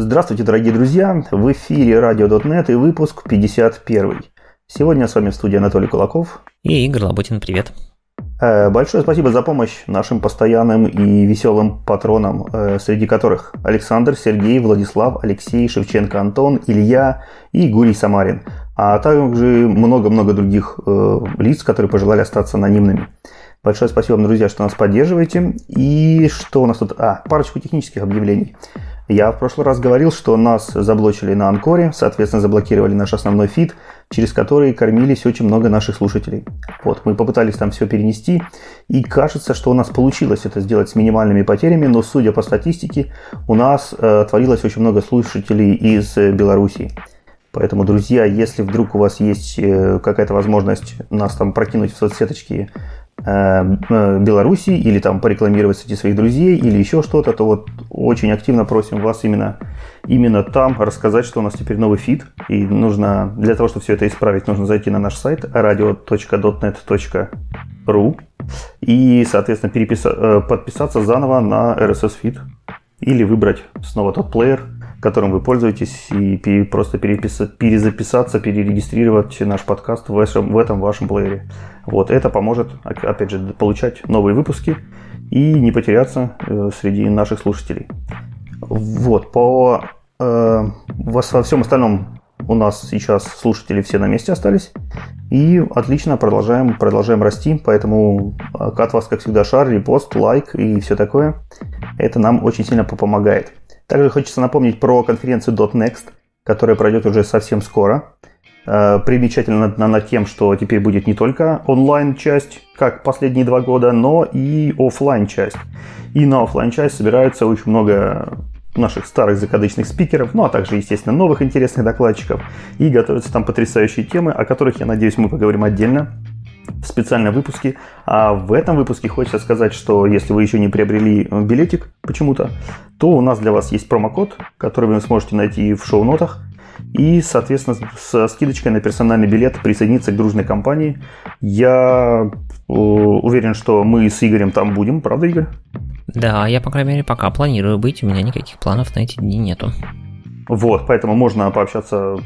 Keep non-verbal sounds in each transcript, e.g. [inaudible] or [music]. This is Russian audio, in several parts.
Здравствуйте, дорогие друзья! В эфире радио.нет и выпуск 51. Сегодня с вами в студии Анатолий Кулаков. И Игорь Лоботин, привет. Э, большое спасибо за помощь нашим постоянным и веселым патронам, э, среди которых Александр, Сергей, Владислав, Алексей, Шевченко, Антон, Илья и Гурий Самарин, а также много-много других э, лиц, которые пожелали остаться анонимными. Большое спасибо вам, друзья, что нас поддерживаете. И что у нас тут? А, парочку технических объявлений. Я в прошлый раз говорил, что нас заблочили на Анкоре, соответственно, заблокировали наш основной фид, через который кормились очень много наших слушателей. Вот, мы попытались там все перенести, и кажется, что у нас получилось это сделать с минимальными потерями, но судя по статистике, у нас э, творилось очень много слушателей из э, Белоруссии. Поэтому, друзья, если вдруг у вас есть э, какая-то возможность нас там прокинуть в соцсеточки Беларуси или там порекламировать среди своих друзей или еще что-то, то вот очень активно просим вас именно, именно там рассказать, что у нас теперь новый фид. И нужно, для того, чтобы все это исправить, нужно зайти на наш сайт radio.dotnet.ru и, соответственно, переписа- э, подписаться заново на RSS фид или выбрать снова тот плеер, которым вы пользуетесь, и просто перезаписаться, перерегистрировать наш подкаст в, вашем, в этом вашем плеере. Вот, это поможет, опять же, получать новые выпуски и не потеряться э, среди наших слушателей. Вот, по э, во, всем остальном у нас сейчас слушатели все на месте остались. И отлично, продолжаем, продолжаем расти. Поэтому э, от вас, как всегда, шар, репост, лайк и все такое. Это нам очень сильно помогает. Также хочется напомнить про конференцию .next, которая пройдет уже совсем скоро. Э, примечательно над тем, что теперь будет не только онлайн-часть, как последние два года, но и офлайн часть И на офлайн часть собирается очень много наших старых закадычных спикеров, ну а также, естественно, новых интересных докладчиков. И готовятся там потрясающие темы, о которых, я надеюсь, мы поговорим отдельно в специальном выпуске. А в этом выпуске хочется сказать, что если вы еще не приобрели билетик почему-то, то у нас для вас есть промокод, который вы сможете найти в шоу-нотах. И, соответственно, со скидочкой на персональный билет присоединиться к дружной компании. Я э, уверен, что мы с Игорем там будем, правда, Игорь? Да, я, по крайней мере, пока планирую быть, у меня никаких планов на эти дни нету. Вот, поэтому можно пообщаться,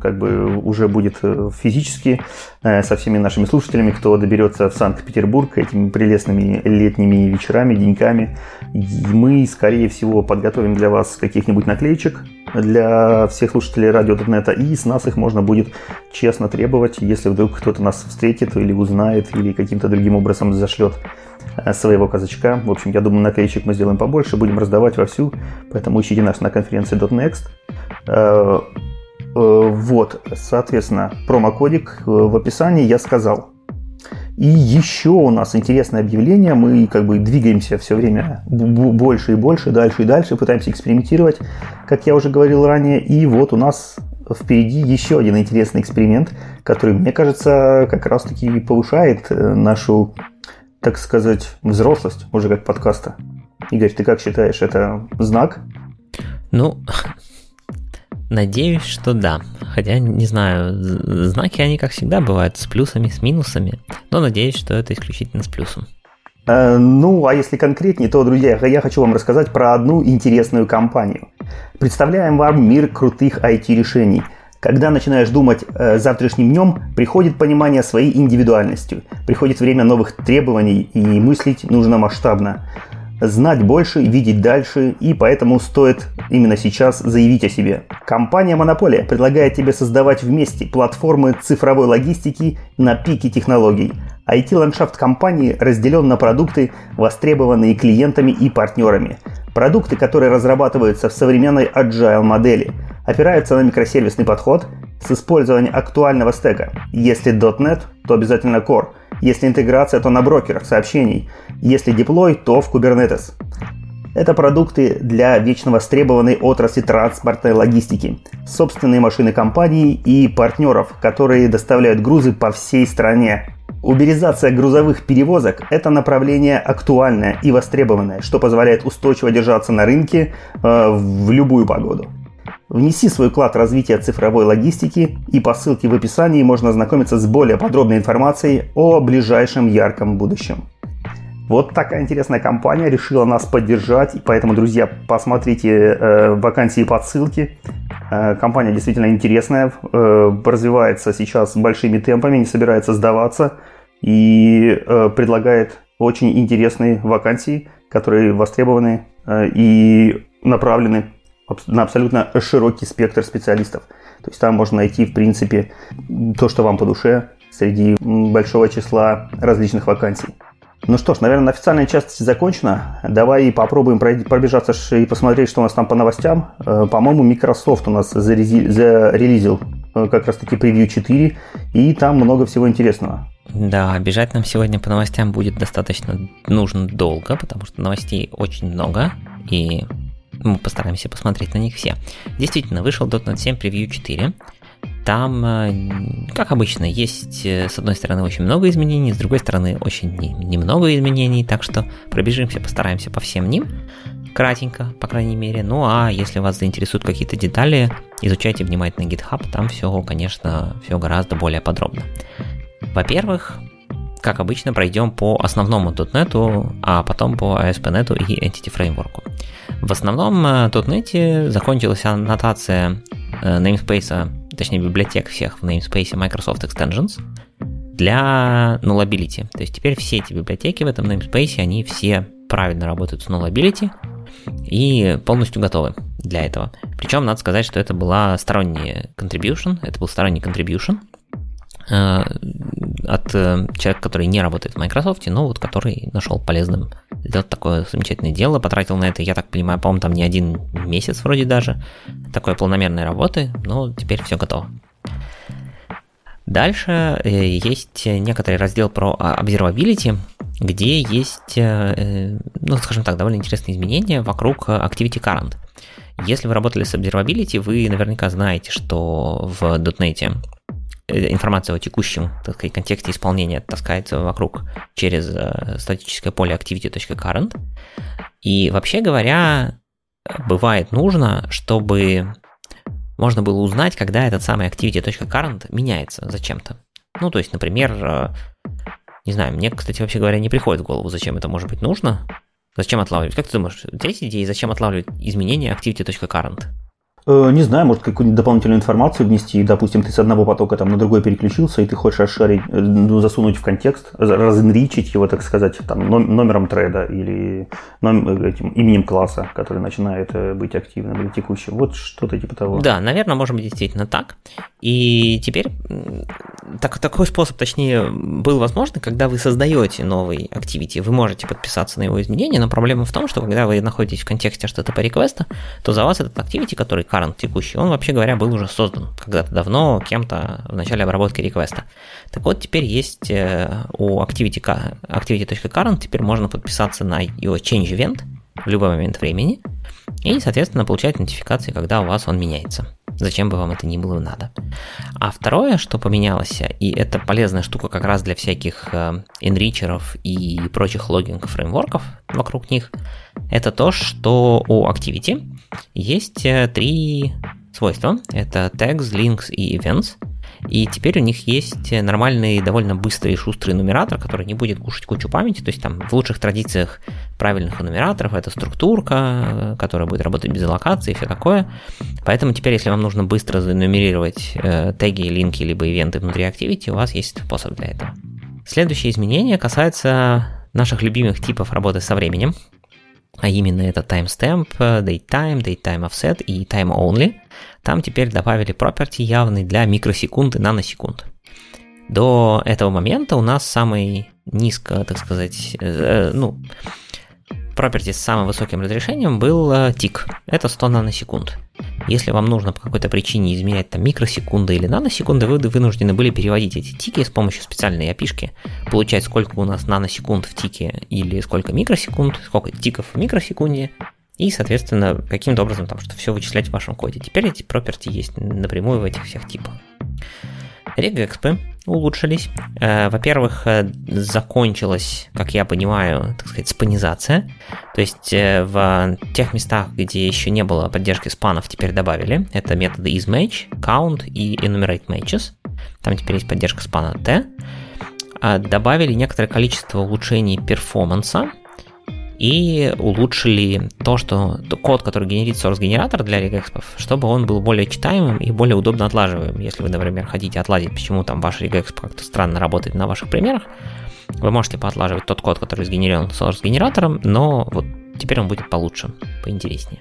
как бы уже будет э, физически э, со всеми нашими слушателями, кто доберется в Санкт-Петербург этими прелестными летними вечерами, деньками. Мы, скорее всего, подготовим для вас каких-нибудь наклеечек для всех слушателей радио.нет, и с нас их можно будет честно требовать, если вдруг кто-то нас встретит или узнает, или каким-то другим образом зашлет своего казачка. В общем, я думаю, наклеечек мы сделаем побольше, будем раздавать вовсю, поэтому ищите нас на конференции .next. Э, э, вот, соответственно, промокодик в описании я сказал. И еще у нас интересное объявление. Мы как бы двигаемся все время больше и больше, дальше и дальше, пытаемся экспериментировать, как я уже говорил ранее. И вот у нас впереди еще один интересный эксперимент, который, мне кажется, как раз-таки повышает нашу так сказать, взрослость уже как подкаста. Игорь, ты как считаешь, это знак? Ну, [laughs] надеюсь, что да. Хотя, не знаю, знаки, они, как всегда, бывают с плюсами, с минусами. Но надеюсь, что это исключительно с плюсом. Э, ну, а если конкретнее, то, друзья, я хочу вам рассказать про одну интересную компанию. Представляем вам мир крутых IT-решений – когда начинаешь думать э, завтрашним днем, приходит понимание своей индивидуальностью, приходит время новых требований и мыслить нужно масштабно. Знать больше, видеть дальше, и поэтому стоит именно сейчас заявить о себе. Компания Монополия предлагает тебе создавать вместе платформы цифровой логистики на пике технологий. IT-ландшафт компании разделен на продукты, востребованные клиентами и партнерами. Продукты, которые разрабатываются в современной agile модели – опирается на микросервисный подход с использованием актуального стека. Если .NET, то обязательно Core. Если интеграция, то на брокерах сообщений. Если деплой, то в Kubernetes. Это продукты для вечно востребованной отрасли транспортной логистики, собственные машины компаний и партнеров, которые доставляют грузы по всей стране. Уберизация грузовых перевозок – это направление актуальное и востребованное, что позволяет устойчиво держаться на рынке э, в любую погоду. Внеси свой вклад в развитие цифровой логистики, и по ссылке в описании можно ознакомиться с более подробной информацией о ближайшем ярком будущем. Вот такая интересная компания решила нас поддержать, и поэтому, друзья, посмотрите э, вакансии по ссылке. Э, компания действительно интересная, э, развивается сейчас большими темпами, не собирается сдаваться и э, предлагает очень интересные вакансии, которые востребованы э, и направлены на абсолютно широкий спектр специалистов. То есть там можно найти, в принципе, то, что вам по душе среди большого числа различных вакансий. Ну что ж, наверное, официальная часть закончена. Давай попробуем пробежаться и посмотреть, что у нас там по новостям. Э, по-моему, Microsoft у нас зарелизил э, как раз-таки превью 4, и там много всего интересного. Да, бежать нам сегодня по новостям будет достаточно нужно долго, потому что новостей очень много, и мы постараемся посмотреть на них все. Действительно, вышел .NET 7 Preview 4. Там, э, как обычно, есть э, с одной стороны очень много изменений, с другой стороны очень немного изменений, так что пробежимся, постараемся по всем ним, кратенько, по крайней мере. Ну а если вас заинтересуют какие-то детали, изучайте внимательно GitHub, там все, конечно, все гораздо более подробно. Во-первых, как обычно, пройдем по основному .NET, а потом по ASP.NET и Entity Framework. В основном э, .NET закончилась аннотация namespace точнее библиотек всех в namespace Microsoft Extensions для nullability. То есть теперь все эти библиотеки в этом namespace, они все правильно работают с nullability и полностью готовы для этого. Причем надо сказать, что это была сторонняя contribution, это был сторонний contribution, Э, от э, человека, который не работает в Microsoft, но вот который нашел полезным сделать такое замечательное дело, потратил на это, я так понимаю, по-моему, там не один месяц вроде даже, такой планомерной работы, но теперь все готово. Дальше э, есть некоторый раздел про observability, где есть, ну, скажем так, довольно интересные изменения вокруг Activity Current. Если вы работали с observability, вы наверняка знаете, что в .NET Э, информация о текущем, так сказать, контексте исполнения таскается вокруг через э, статическое поле activity.current. И вообще говоря, бывает нужно, чтобы можно было узнать, когда этот самый activity.current меняется зачем-то. Ну, то есть, например, э, не знаю, мне, кстати, вообще говоря, не приходит в голову, зачем это может быть нужно. Зачем отлавливать? Как ты думаешь, есть идеи, зачем отлавливать изменения activity.current? Э, не знаю, может какую-нибудь дополнительную информацию внести. Допустим, ты с одного потока там на другой переключился, и ты хочешь расшарить, э, ну, засунуть в контекст, разенричить его, так сказать, там, номером треда или э, этим, именем класса, который начинает быть активным или текущим. Вот что-то типа того. Да, наверное, быть действительно так. И теперь так, такой способ, точнее, был возможен, когда вы создаете новый activity, вы можете подписаться на его изменения, но проблема в том, что когда вы находитесь в контексте HTTP реквеста, то за вас этот activity, который current текущий, он, вообще говоря, был уже создан когда-то давно кем-то в начале обработки реквеста. Так вот, теперь есть э, у activity, activity.current, теперь можно подписаться на его change event в любой момент времени, и, соответственно, получать нотификации, когда у вас он меняется. Зачем бы вам это ни было надо. А второе, что поменялось, и это полезная штука как раз для всяких энричеров и прочих логинг фреймворков вокруг них, это то, что у Activity есть э, три свойства. Это tags, links и events. И теперь у них есть нормальный, довольно быстрый и шустрый нумератор, который не будет кушать кучу памяти. То есть там в лучших традициях правильных нумераторов это структурка, которая будет работать без локации и все такое. Поэтому теперь, если вам нужно быстро занумерировать э, теги, линки либо ивенты внутри Activity, у вас есть способ для этого. Следующее изменение касается наших любимых типов работы со временем а именно это timestamp, datetime, datetime offset и time only. Там теперь добавили property явный для микросекунд и наносекунд. До этого момента у нас самый низко, так сказать, э, ну, property с самым высоким разрешением был э, тик. Это 100 наносекунд. Если вам нужно по какой-то причине изменять там микросекунды или наносекунды, вы вынуждены были переводить эти тики с помощью специальной опишки, получать сколько у нас наносекунд в тике или сколько микросекунд, сколько тиков в микросекунде, и, соответственно, каким-то образом там что все вычислять в вашем коде. Теперь эти property есть напрямую в этих всех типах. Регекспы улучшились. Э, во-первых, э, закончилась, как я понимаю, так сказать, спанизация. То есть э, в тех местах, где еще не было поддержки спанов, теперь добавили. Это методы isMatch, count и enumerate matches. Там теперь есть поддержка спана T. добавили некоторое количество улучшений перформанса и улучшили то, что код, который генерит source-генератор для регэкспов, чтобы он был более читаемым и более удобно отлаживаемым. Если вы, например, хотите отладить, почему там ваш регэксп как-то странно работает на ваших примерах, вы можете поотлаживать тот код, который сгенерирован source-генератором, но вот теперь он будет получше, поинтереснее.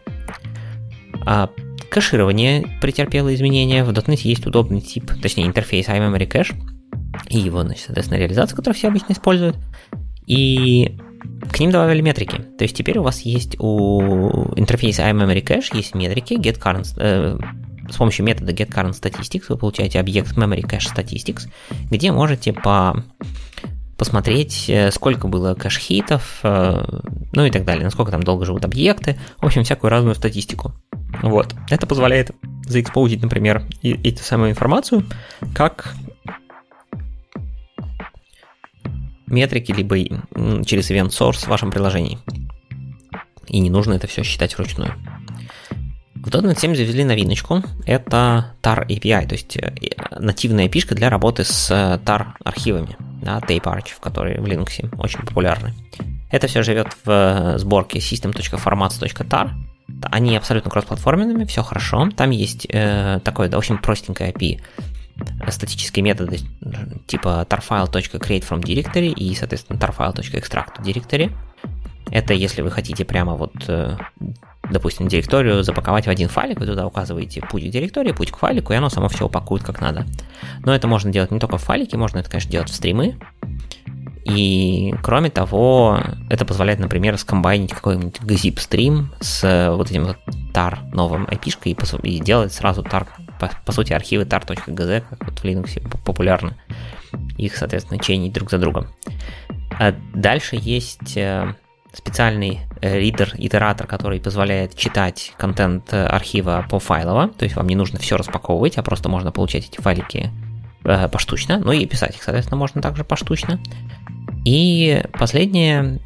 А кэширование претерпело изменения. В .NET есть удобный тип, точнее интерфейс iMemory и его, значит, соответственно, реализация, которую все обычно используют. И к ним добавили метрики. То есть теперь у вас есть у интерфейса iMemory Cache есть метрики get э, с помощью метода get current statistics вы получаете объект memory cache statistics, где можете по посмотреть, э, сколько было кэш-хитов, э, ну и так далее, насколько там долго живут объекты, в общем, всякую разную статистику. Вот. Это позволяет заэкспозить, например, эту самую информацию, как метрики, либо через event source в вашем приложении. И не нужно это все считать вручную. В .NET 7 завезли новиночку. Это TAR API, то есть э, нативная API для работы с э, TAR архивами, да, tape archive, которые в Linux очень популярны. Это все живет в э, сборке system.formats.tar. Они абсолютно кроссплатформенными, все хорошо. Там есть э, такое да, очень простенькое API статические методы типа tarfile.create from и, соответственно, tarfile.extract directory. Это если вы хотите прямо вот, э, допустим, директорию запаковать в один файлик, вы туда указываете путь к директории, путь к файлику, и оно само все упакует как надо. Но это можно делать не только в файлике, можно это, конечно, делать в стримы. И кроме того, это позволяет, например, скомбайнить какой-нибудь zip стрим с вот этим вот tar новым IP-шкой и, и делать сразу tar по, по сути, архивы tar.gz, как вот в Linux популярны, их, соответственно, чейнить друг за другом. А дальше есть э, специальный э, ридер, итератор, который позволяет читать контент э, архива по файлово, то есть вам не нужно все распаковывать, а просто можно получать эти файлики поштучно, ну и писать их, соответственно, можно также поштучно. И последнее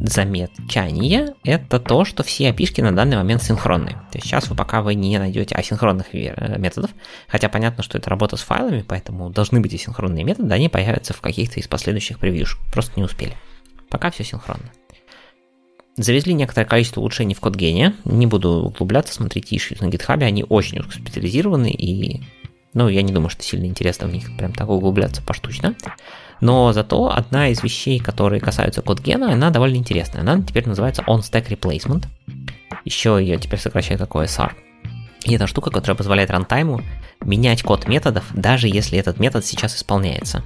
замечание – это то, что все опишки на данный момент синхронны. То есть сейчас вы пока вы не найдете асинхронных э, методов, хотя понятно, что это работа с файлами, поэтому должны быть асинхронные методы, они появятся в каких-то из последующих превьюшек, просто не успели. Пока все синхронно. Завезли некоторое количество улучшений в CodeGen, не буду углубляться, смотрите issues на GitHub, они очень узкоспециализированы и ну, я не думаю, что сильно интересно в них прям так углубляться поштучно. Но зато одна из вещей, которые касаются код-гена, она довольно интересная. Она теперь называется on-stack replacement. Еще ее теперь сокращают как OSR. И это штука, которая позволяет рантайму менять код методов, даже если этот метод сейчас исполняется.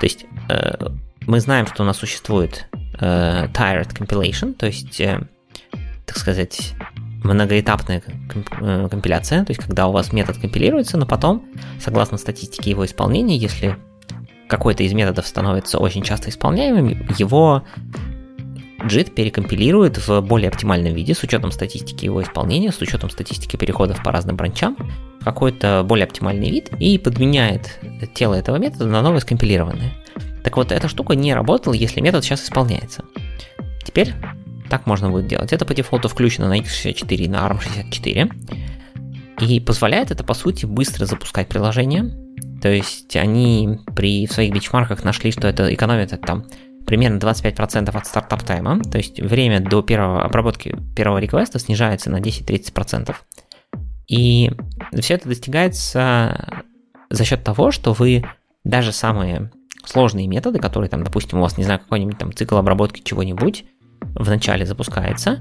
То есть э, мы знаем, что у нас существует э, tired compilation, то есть, э, так сказать, многоэтапная э, компиляция, то есть когда у вас метод компилируется, но потом, согласно статистике его исполнения, если какой-то из методов становится очень часто исполняемым, его JIT перекомпилирует в более оптимальном виде с учетом статистики его исполнения, с учетом статистики переходов по разным бранчам, какой-то более оптимальный вид и подменяет тело этого метода на новое скомпилированное. Так вот, эта штука не работала, если метод сейчас исполняется. Теперь так можно будет делать. Это по дефолту включено на x64 и на ARM64. И позволяет это, по сути, быстро запускать приложение. То есть они при в своих бичмарках нашли, что это экономит это там примерно 25% от стартап тайма. То есть время до первого обработки первого реквеста снижается на 10-30%. И все это достигается за счет того, что вы даже самые сложные методы, которые там, допустим, у вас, не знаю, какой-нибудь там цикл обработки чего-нибудь, вначале запускается,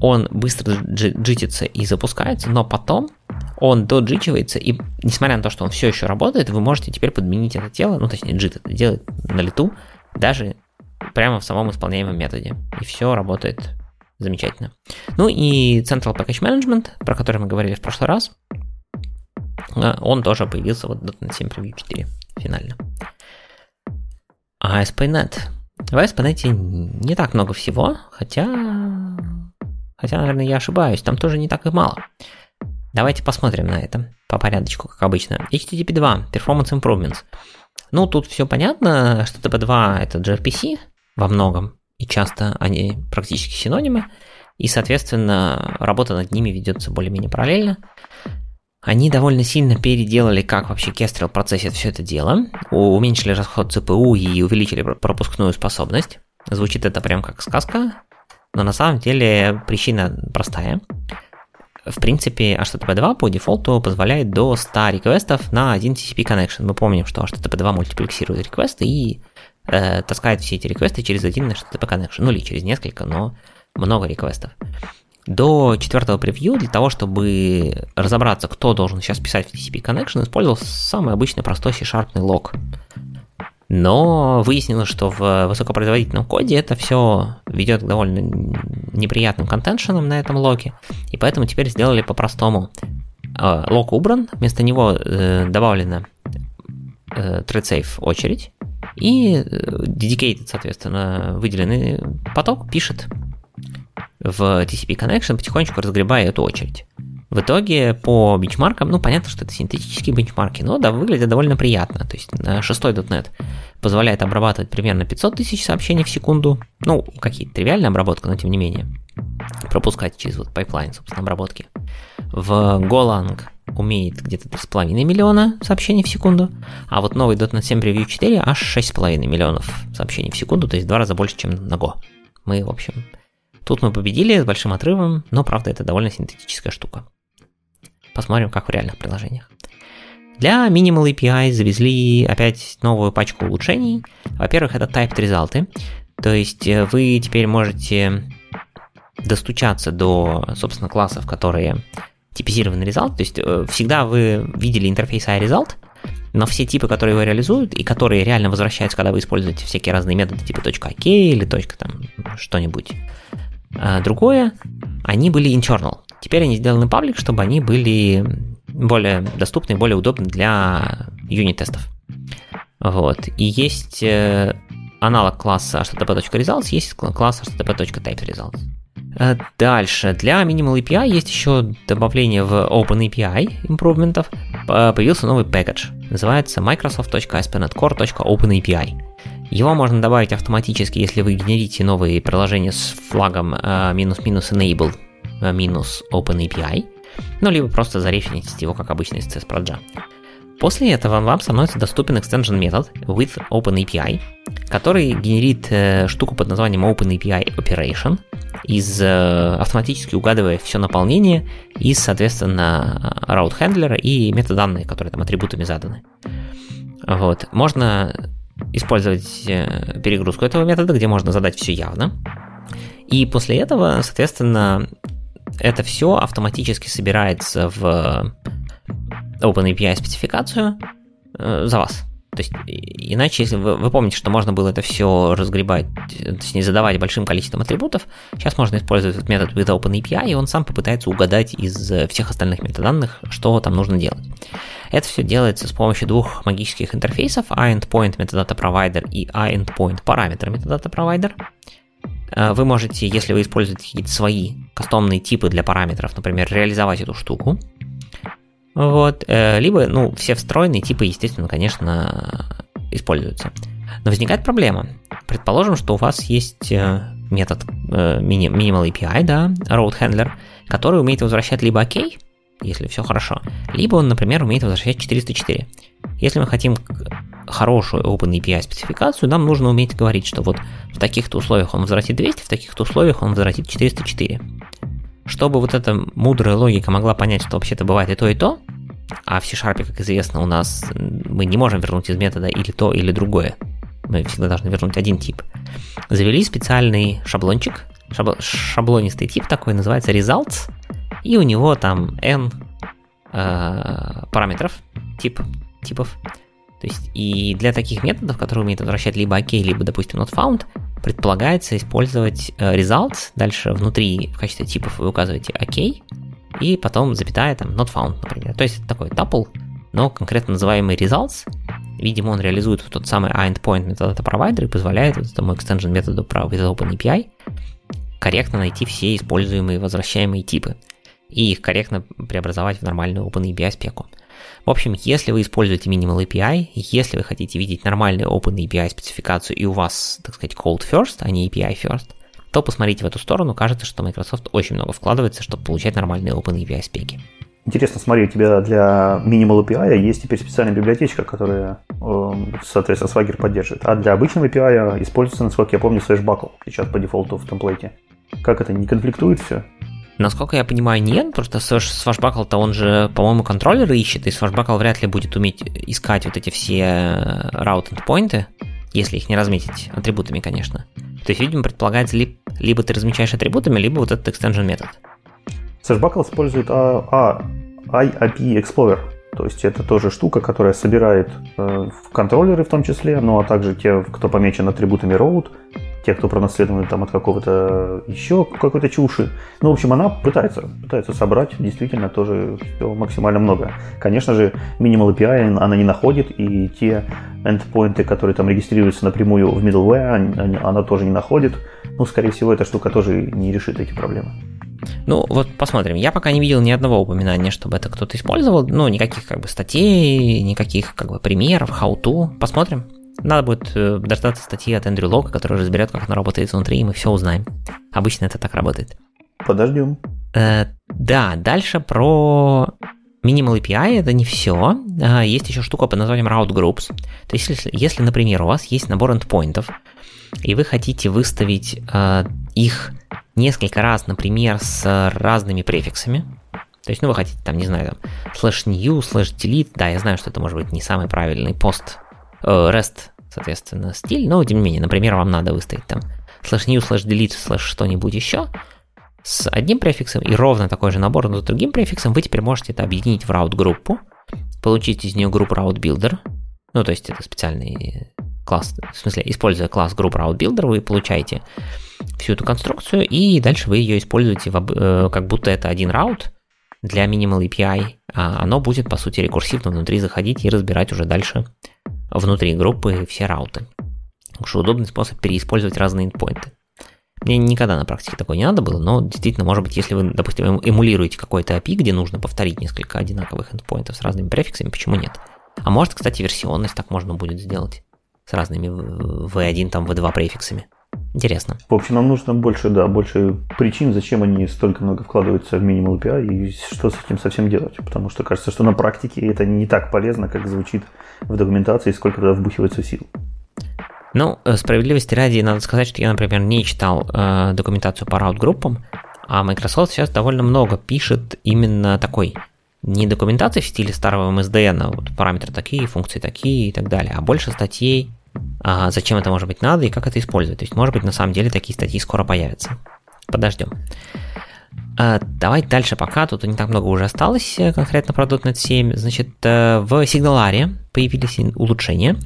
он быстро джитится и запускается, но потом он доджичивается, и несмотря на то, что он все еще работает, вы можете теперь подменить это тело, ну точнее джит это делает на лету, даже прямо в самом исполняемом методе. И все работает замечательно. Ну и Central Package Management, про который мы говорили в прошлый раз, э, он тоже появился вот .NET 7 Preview 4 финально. А ASP.NET в ASP.NET не так много всего, хотя... Хотя, наверное, я ошибаюсь, там тоже не так и мало. Давайте посмотрим на это по порядочку, как обычно. HTTP 2, Performance Improvements. Ну, тут все понятно, HTTP 2 это gRPC во многом, и часто они практически синонимы, и, соответственно, работа над ними ведется более-менее параллельно. Они довольно сильно переделали, как вообще Kestrel процессит все это дело, уменьшили расход ЦПУ и увеличили пропускную способность. Звучит это прям как сказка, но на самом деле причина простая. В принципе, HTTP 2 по дефолту позволяет до 100 реквестов на один TCP connection. Мы помним, что HTTP 2 мультиплексирует реквесты и э, таскает все эти реквесты через один HTTP connection. Ну или через несколько, но много реквестов. До четвертого превью для того, чтобы разобраться, кто должен сейчас писать в TCP connection, использовал самый обычный простой C-sharpный лог. Но выяснилось, что в высокопроизводительном коде это все ведет к довольно неприятным контеншенам на этом логе, и поэтому теперь сделали по-простому. Э, лог убран, вместо него э, добавлена э, thread очередь, и dedicated, соответственно, выделенный поток пишет в TCP connection, потихонечку разгребая эту очередь. В итоге по бенчмаркам, ну понятно, что это синтетические бенчмарки, но да, выглядят довольно приятно. То есть на 6.NET позволяет обрабатывать примерно 500 тысяч сообщений в секунду. Ну, какие-то тривиальная обработка, но тем не менее. Пропускать через вот pipeline, собственно, обработки. В Golang умеет где-то 3,5 миллиона сообщений в секунду, а вот новый .NET 7 Preview 4 аж 6,5 миллионов сообщений в секунду, то есть в два раза больше, чем на Go. Мы, в общем, тут мы победили с большим отрывом, но, правда, это довольно синтетическая штука. Посмотрим, как в реальных приложениях. Для Minimal API завезли опять новую пачку улучшений. Во-первых, это typed результаты. То есть э, вы теперь можете достучаться до, собственно, классов, которые типизированы result. То есть э, всегда вы видели интерфейс iResult, но все типы, которые его реализуют и которые реально возвращаются, когда вы используете всякие разные методы типа .ok или там что-нибудь э, другое, они были internal. Теперь они сделаны паблик, чтобы они были более доступны, более удобны для юнит-тестов. Вот. И есть э, аналог класса http.results, есть класс http.typeResults. Э, дальше, для Minimal API есть еще добавление в OpenAPI импровментов. Появился новый пакет, называется microsoft.asp.NET Core.OpenAPI. Его можно добавить автоматически, если вы генерите новые приложения с флагом э, минус-минус enable минус OpenAPI, ну, либо просто зареференсить его, как обычно, из CSPRODJA. После этого вам становится доступен extension метод with OpenAPI, который генерит э, штуку под названием OpenAPI Operation, из э, автоматически угадывая все наполнение из, соответственно, route handler и метаданные, которые там атрибутами заданы. Вот. Можно использовать э, перегрузку этого метода, где можно задать все явно. И после этого, соответственно, это все автоматически собирается в OpenAPI спецификацию э, за вас. То есть, иначе, если вы, вы помните, что можно было это все разгребать, точнее, задавать большим количеством атрибутов, сейчас можно использовать этот метод with OpenAPI, и он сам попытается угадать из всех остальных метаданных, что там нужно делать. Это все делается с помощью двух магических интерфейсов, iEndpoint metadata provider и iEndpoint parameter metadata provider. Э, вы можете, если вы используете какие-то свои кастомные типы для параметров, например, реализовать эту штуку. Вот. Э, либо, ну, все встроенные типы, естественно, конечно, используются. Но возникает проблема. Предположим, что у вас есть э, метод Minimal API, да, Road Handler, который умеет возвращать либо OK, если все хорошо, либо он, например, умеет возвращать 404. Если мы хотим хорошую OpenAPI спецификацию, нам нужно уметь говорить, что вот в таких-то условиях он возвратит 200, в таких-то условиях он возвратит 404. Чтобы вот эта мудрая логика могла понять, что вообще-то бывает и то, и то, а в C-Sharp, как известно, у нас мы не можем вернуть из метода или то, или другое. Мы всегда должны вернуть один тип. Завели специальный шаблончик, шабл- шаблонистый тип такой, называется results, и у него там n э, параметров, тип, типов. То есть и для таких методов, которые умеют возвращать либо OK, либо, допустим, not found, предполагается использовать э, results, дальше внутри в качестве типов вы указываете OK, и потом запятая там not found, например. То есть это такой tuple, но конкретно называемый results, видимо, он реализует вот тот самый endpoint метод провайдер и позволяет вот этому extension методу про with OpenAPI корректно найти все используемые возвращаемые типы и их корректно преобразовать в нормальную OpenAPI спеку. В общем, если вы используете Minimal API, если вы хотите видеть нормальную OpenAPI спецификацию и у вас, так сказать, Cold First, а не API First, то посмотрите в эту сторону, кажется, что Microsoft очень много вкладывается, чтобы получать нормальные OpenAPI спеки. Интересно, смотри, у тебя для Minimal API есть теперь специальная библиотечка, которая, эм, соответственно, Swagger поддерживает. А для обычного API используется, насколько я помню, Buckle сейчас по дефолту в темплейте. Как это, не конфликтует все? Насколько я понимаю, нет, просто Swashbuckle-то он же, по-моему, контроллеры ищет, и Swashbuckle вряд ли будет уметь искать вот эти все э, route endpoints, если их не разметить атрибутами, конечно. То есть, видимо, предполагается, либо ты размечаешь атрибутами, либо вот этот extension метод. Sashbuckle использует а, а, IAP Explorer, то есть это тоже штука, которая собирает э, контроллеры в том числе, ну а также те, кто помечен атрибутами route, те, кто пронаследованы там от какого-то еще какой-то чуши. Ну, в общем, она пытается, пытается собрать действительно тоже максимально много. Конечно же, Minimal API она не находит, и те endpoints, которые там регистрируются напрямую в middleware, она тоже не находит. Ну, скорее всего, эта штука тоже не решит эти проблемы. Ну, вот посмотрим. Я пока не видел ни одного упоминания, чтобы это кто-то использовал. Ну, никаких как бы статей, никаких как бы примеров, how-to. Посмотрим. Надо будет э, дождаться статьи от Эндрю Лока, который разберет, как она работает внутри, и мы все узнаем. Обычно это так работает. Подождем. Э, да, дальше про Minimal API это не все. А, есть еще штука под названием Route Groups. То есть, если, если например, у вас есть набор эндпоинтов, и вы хотите выставить э, их несколько раз, например, с разными префиксами, то есть, ну, вы хотите, там, не знаю, там, slash new, slash delete, да, я знаю, что это может быть не самый правильный пост, э, REST, соответственно, стиль, но, тем не менее, например, вам надо выставить там slash new, slash delete, slash что-нибудь еще, с одним префиксом и ровно такой же набор, но с другим префиксом, вы теперь можете это объединить в route группу, получить из нее группу route builder, ну, то есть это специальный класс, в смысле, используя класс Group Route Builder, вы получаете всю эту конструкцию, и дальше вы ее используете в, э, как будто это один раут для Minimal API, а оно будет, по сути, рекурсивно внутри заходить и разбирать уже дальше внутри группы все рауты. Так что удобный способ переиспользовать разные endpoints. Мне никогда на практике такое не надо было, но действительно, может быть, если вы, допустим, эмулируете какой-то API, где нужно повторить несколько одинаковых endpointов с разными префиксами, почему нет? А может, кстати, версионность так можно будет сделать с разными v1, там, v2 префиксами. Интересно. В общем, нам нужно больше, да, больше причин, зачем они столько много вкладываются в Minimal API и что с этим совсем делать. Потому что кажется, что на практике это не так полезно, как звучит в документации, сколько туда вбухивается сил. Ну, э, справедливости ради, надо сказать, что я, например, не читал э, документацию по раут-группам, а Microsoft сейчас довольно много пишет именно такой не документации в стиле старого MSDN, а вот параметры такие, функции такие и так далее, а больше статей, а зачем это может быть надо и как это использовать. То есть, может быть, на самом деле такие статьи скоро появятся. Подождем. А, давай дальше пока, тут не так много уже осталось э, конкретно про .NET 7. Значит, э, в Signalare появились улучшения,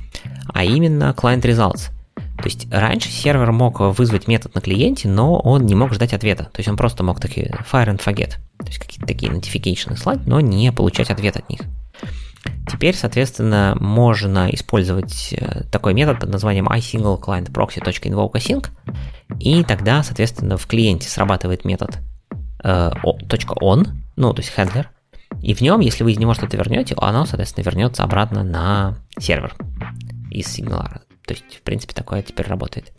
а именно Client Results. То есть раньше сервер мог вызвать метод на клиенте, но он не мог ждать ответа. То есть он просто мог такие fire and forget. То есть какие-то такие notification слать, но не получать ответ от них. Теперь, соответственно, можно использовать э, такой метод под названием iSingleClientProxy.InvokeAsync, и тогда, соответственно, в клиенте срабатывает метод э, .on, ну, то есть handler, и в нем, если вы из него что-то вернете, оно, соответственно, вернется обратно на сервер из Signal. То есть, в принципе, такое теперь работает.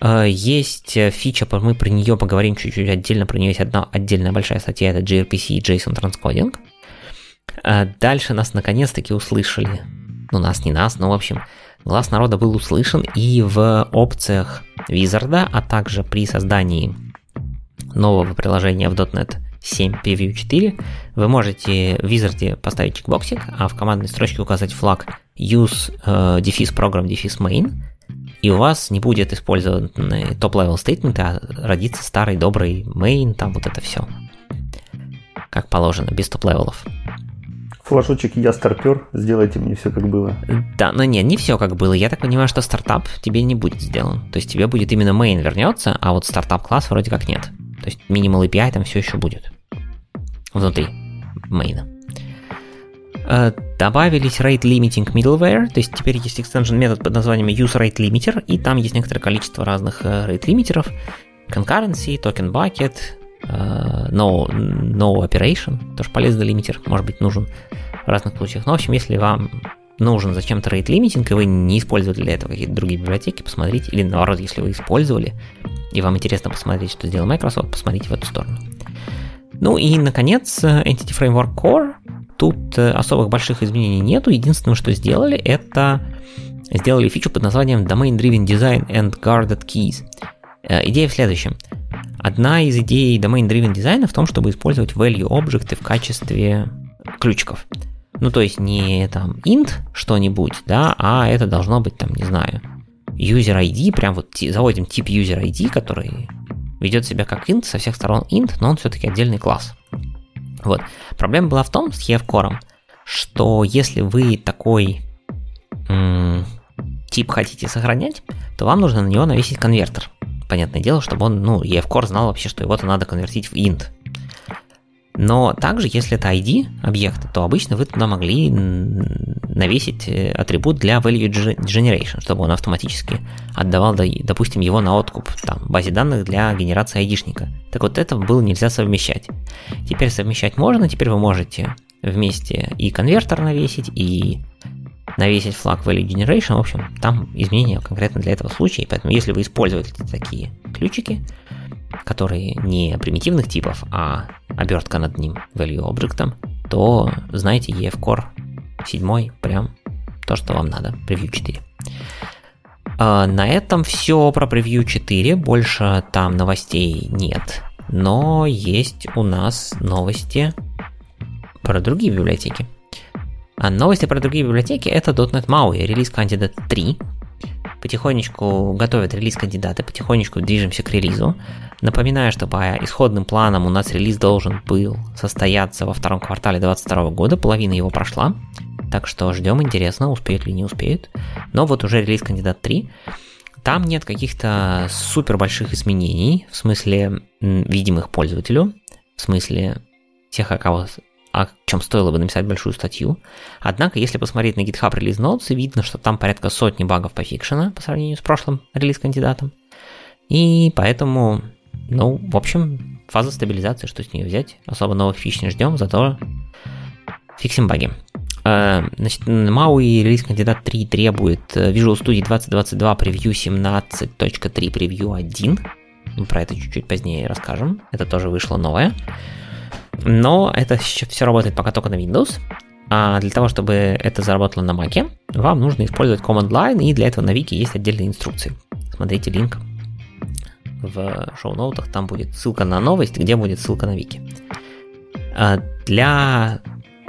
Э, есть фича, мы про нее поговорим чуть-чуть отдельно, про нее есть одна отдельная большая статья, это gRPC и JSON Transcoding – а дальше нас наконец-таки услышали. Ну, нас не нас, но, в общем, глаз народа был услышан и в опциях Wizard, а также при создании нового приложения в .NET 7 PView 4 вы можете в Wizard поставить чекбоксик, а в командной строчке указать флаг use э, дефис program дефис main, и у вас не будет использованы top-level statement, а родится старый добрый main, там вот это все. Как положено, без top-level ов флажочек «Я старпер», сделайте мне все как было. Да, но нет, не все как было. Я так понимаю, что стартап тебе не будет сделан. То есть тебе будет именно main вернется, а вот Startup-класс вроде как нет. То есть minimal API там все еще будет. Внутри мейна. Э, добавились rate limiting middleware, то есть теперь есть extension метод под названием use rate limiter, и там есть некоторое количество разных э, rate лимитеров, concurrency, token bucket, Э, no, no operation, тоже полезный лимитер, может быть, нужен в разных случаях. Но, в общем, если вам нужен зачем-то rate limiting, и вы не использовали для этого какие-то другие библиотеки, посмотрите, или наоборот, если вы использовали, и вам интересно посмотреть, что сделал Microsoft, посмотрите в эту сторону. Ну и, наконец, Entity Framework Core. Тут особых больших изменений нету. Единственное, что сделали, это сделали фичу под названием Domain Driven Design and Guarded Keys. Идея в следующем. Одна из идей Domain Driven дизайна в том, чтобы использовать value объекты в качестве ключиков. Ну, то есть не там int что-нибудь, да, а это должно быть там, не знаю, user ID, прям вот заводим тип user ID, который ведет себя как int, со всех сторон int, но он все-таки отдельный класс. Вот. Проблема была в том с EF Core, что если вы такой м- тип хотите сохранять, то вам нужно на него навесить конвертер. Понятное дело, чтобы он, ну, EF Core знал вообще, что его-то надо конвертить в int. Но также, если это ID объекта, то обычно вы туда могли навесить э, атрибут для value generation, чтобы он автоматически отдавал, допустим, его на откуп там, базе данных для генерации айдишника. Так вот, это было нельзя совмещать. Теперь совмещать можно, теперь вы можете вместе и конвертер навесить, и навесить флаг value generation. В общем, там изменения конкретно для этого случая. Поэтому, если вы используете такие ключики, которые не примитивных типов, а обертка над ним value объектом, то знаете EF Core 7 прям то, что вам надо, Preview 4. А на этом все про Preview 4, больше там новостей нет, но есть у нас новости про другие библиотеки. А новости про другие библиотеки это .NET MAUI, релиз кандидат 3, потихонечку готовят релиз кандидаты, потихонечку движемся к релизу. Напоминаю, что по исходным планам у нас релиз должен был состояться во втором квартале 2022 года, половина его прошла, так что ждем, интересно, успеют ли не успеют. Но вот уже релиз кандидат 3, там нет каких-то супер больших изменений, в смысле видимых пользователю, в смысле тех, о кого о чем стоило бы написать большую статью. Однако, если посмотреть на GitHub Release Notes, видно, что там порядка сотни багов по фикшена по сравнению с прошлым релиз-кандидатом. И поэтому, ну, в общем, фаза стабилизации, что с нее взять. Особо новых фич не ждем, зато фиксим баги. Э, значит, MAUI релиз кандидат 3 требует э, Visual Studio 2022 превью 17.3 превью 1. Про это чуть-чуть позднее расскажем. Это тоже вышло новое. Но это все работает пока только на Windows. А для того, чтобы это заработало на Mac, вам нужно использовать Command Line, и для этого на Вики есть отдельные инструкции. Смотрите линк в шоу-ноутах, там будет ссылка на новость, где будет ссылка на Вики. А для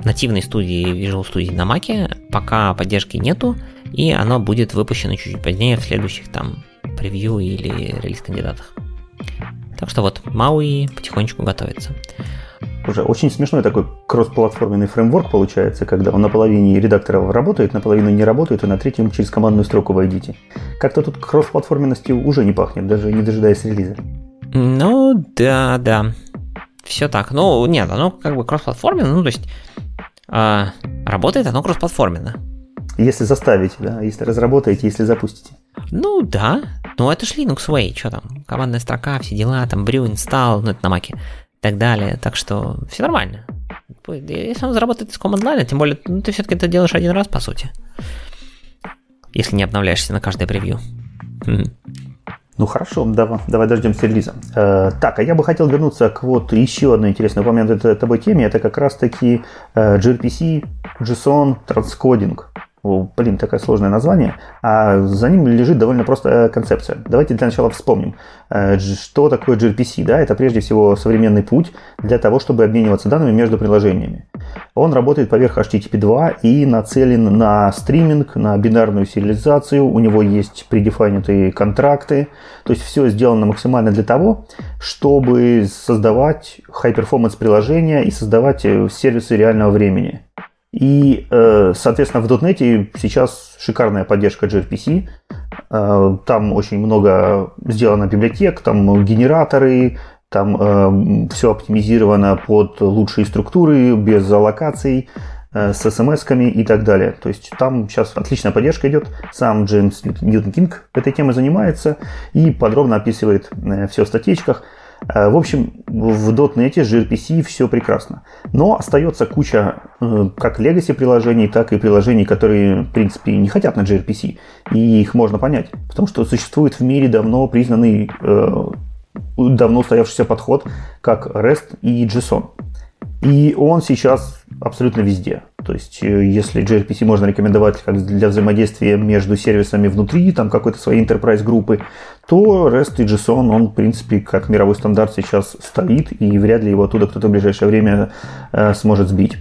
нативной студии Visual Studio на Mac пока поддержки нету, и оно будет выпущено чуть-чуть позднее в следующих там превью или релиз кандидатах. Так что вот, Maui потихонечку готовится. Уже очень смешной такой кроссплатформенный фреймворк получается, когда он на половине редактора работает, на половину не работает, и на третьем через командную строку войдите. Как-то тут кроссплатформенностью уже не пахнет, даже не дожидаясь релиза. Ну, да, да. Все так. Ну, нет, оно как бы кроссплатформенно, ну, то есть э, работает оно кроссплатформенно. Если заставите, да, если разработаете, если запустите. Ну да, ну это ж Linux Way, что там, командная строка, все дела, там brew install, ну это на маке так далее. Так что все нормально. Если он заработает из command line, тем более ну, ты все-таки это делаешь один раз, по сути. Если не обновляешься на каждое превью. Ну хорошо, давай, давай дождемся релиза. Э, так, а я бы хотел вернуться к вот еще одной интересной упомянутой тобой теме. Это как раз-таки э, gRPC, JSON, транскодинг блин, такое сложное название, а за ним лежит довольно простая концепция. Давайте для начала вспомним, э, что такое gRPC. Да? Это прежде всего современный путь для того, чтобы обмениваться данными между приложениями. Он работает поверх HTTP 2 и нацелен на стриминг, на бинарную сериализацию, у него есть предефайнутые контракты, то есть все сделано максимально для того, чтобы создавать high-performance приложения и создавать э, сервисы реального времени. И, э, соответственно, в .NET сейчас шикарная поддержка gRPC. Э, там очень много сделано библиотек, там генераторы, там э, все оптимизировано под лучшие структуры, без аллокаций, с смс-ками и так далее. То есть там сейчас отличная поддержка идет. Сам Джеймс Ньютон Кинг этой темой занимается и подробно описывает все в статейках. Э, в общем, в .NET gRPC все прекрасно. Но остается куча э, как legacy приложений, так и приложений, которые, в принципе, не хотят на gRPC. И их можно понять. Потому что существует в мире давно признанный э, давно устоявшийся подход, как REST и JSON. И он сейчас абсолютно везде. То есть, э, если gRPC можно рекомендовать как для взаимодействия между сервисами внутри там какой-то своей enterprise группы, то REST и JSON, он, в принципе, как мировой стандарт сейчас стоит, и вряд ли его оттуда кто-то в ближайшее время э, сможет сбить.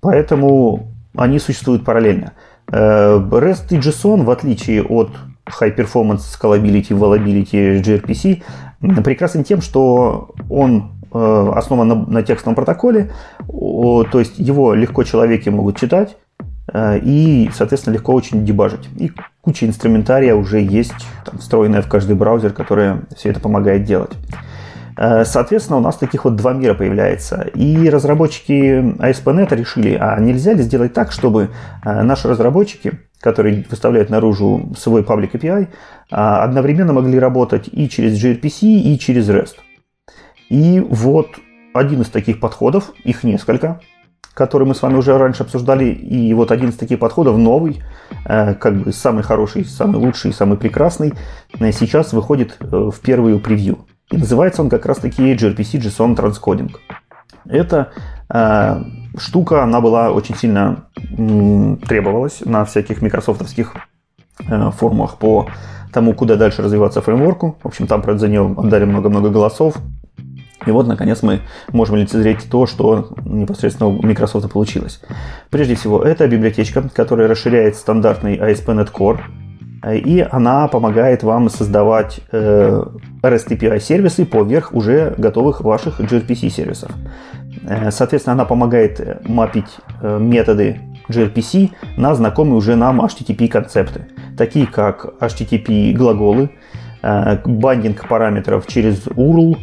Поэтому они существуют параллельно. Э, REST и JSON, в отличие от High Performance Scalability, Availability gRPC, прекрасен тем, что он основан на, на текстовом протоколе, то есть его легко человеки могут читать э, и, соответственно, легко очень дебажить. И куча инструментария уже есть, там, встроенная в каждый браузер, которая все это помогает делать. Э, соответственно, у нас таких вот два мира появляется. И разработчики ASP.NET решили, а нельзя ли сделать так, чтобы наши разработчики, которые выставляют наружу свой паблик API, одновременно могли работать и через gRPC, и через REST. И вот один из таких подходов, их несколько, который мы с вами уже раньше обсуждали, и вот один из таких подходов новый, э, как бы самый хороший, самый лучший, самый прекрасный, э, сейчас выходит э, в первую превью. И называется он как раз таки gRPC JSON Transcoding. Эта штука, она была очень сильно требовалась на всяких микрософтовских форумах по тому, куда дальше развиваться фреймворку. В общем, там, правда, за нее отдали много-много голосов. И вот, наконец, мы можем лицезреть то, что непосредственно у Microsoft получилось. Прежде всего, это библиотечка, которая расширяет стандартный ASP.NET Core, и она помогает вам создавать э, REST API сервисы поверх уже готовых ваших gRPC сервисов. Э, соответственно, она помогает мапить э, методы gRPC на знакомые уже нам HTTP концепты, такие как HTTP глаголы, бандинг параметров через URL,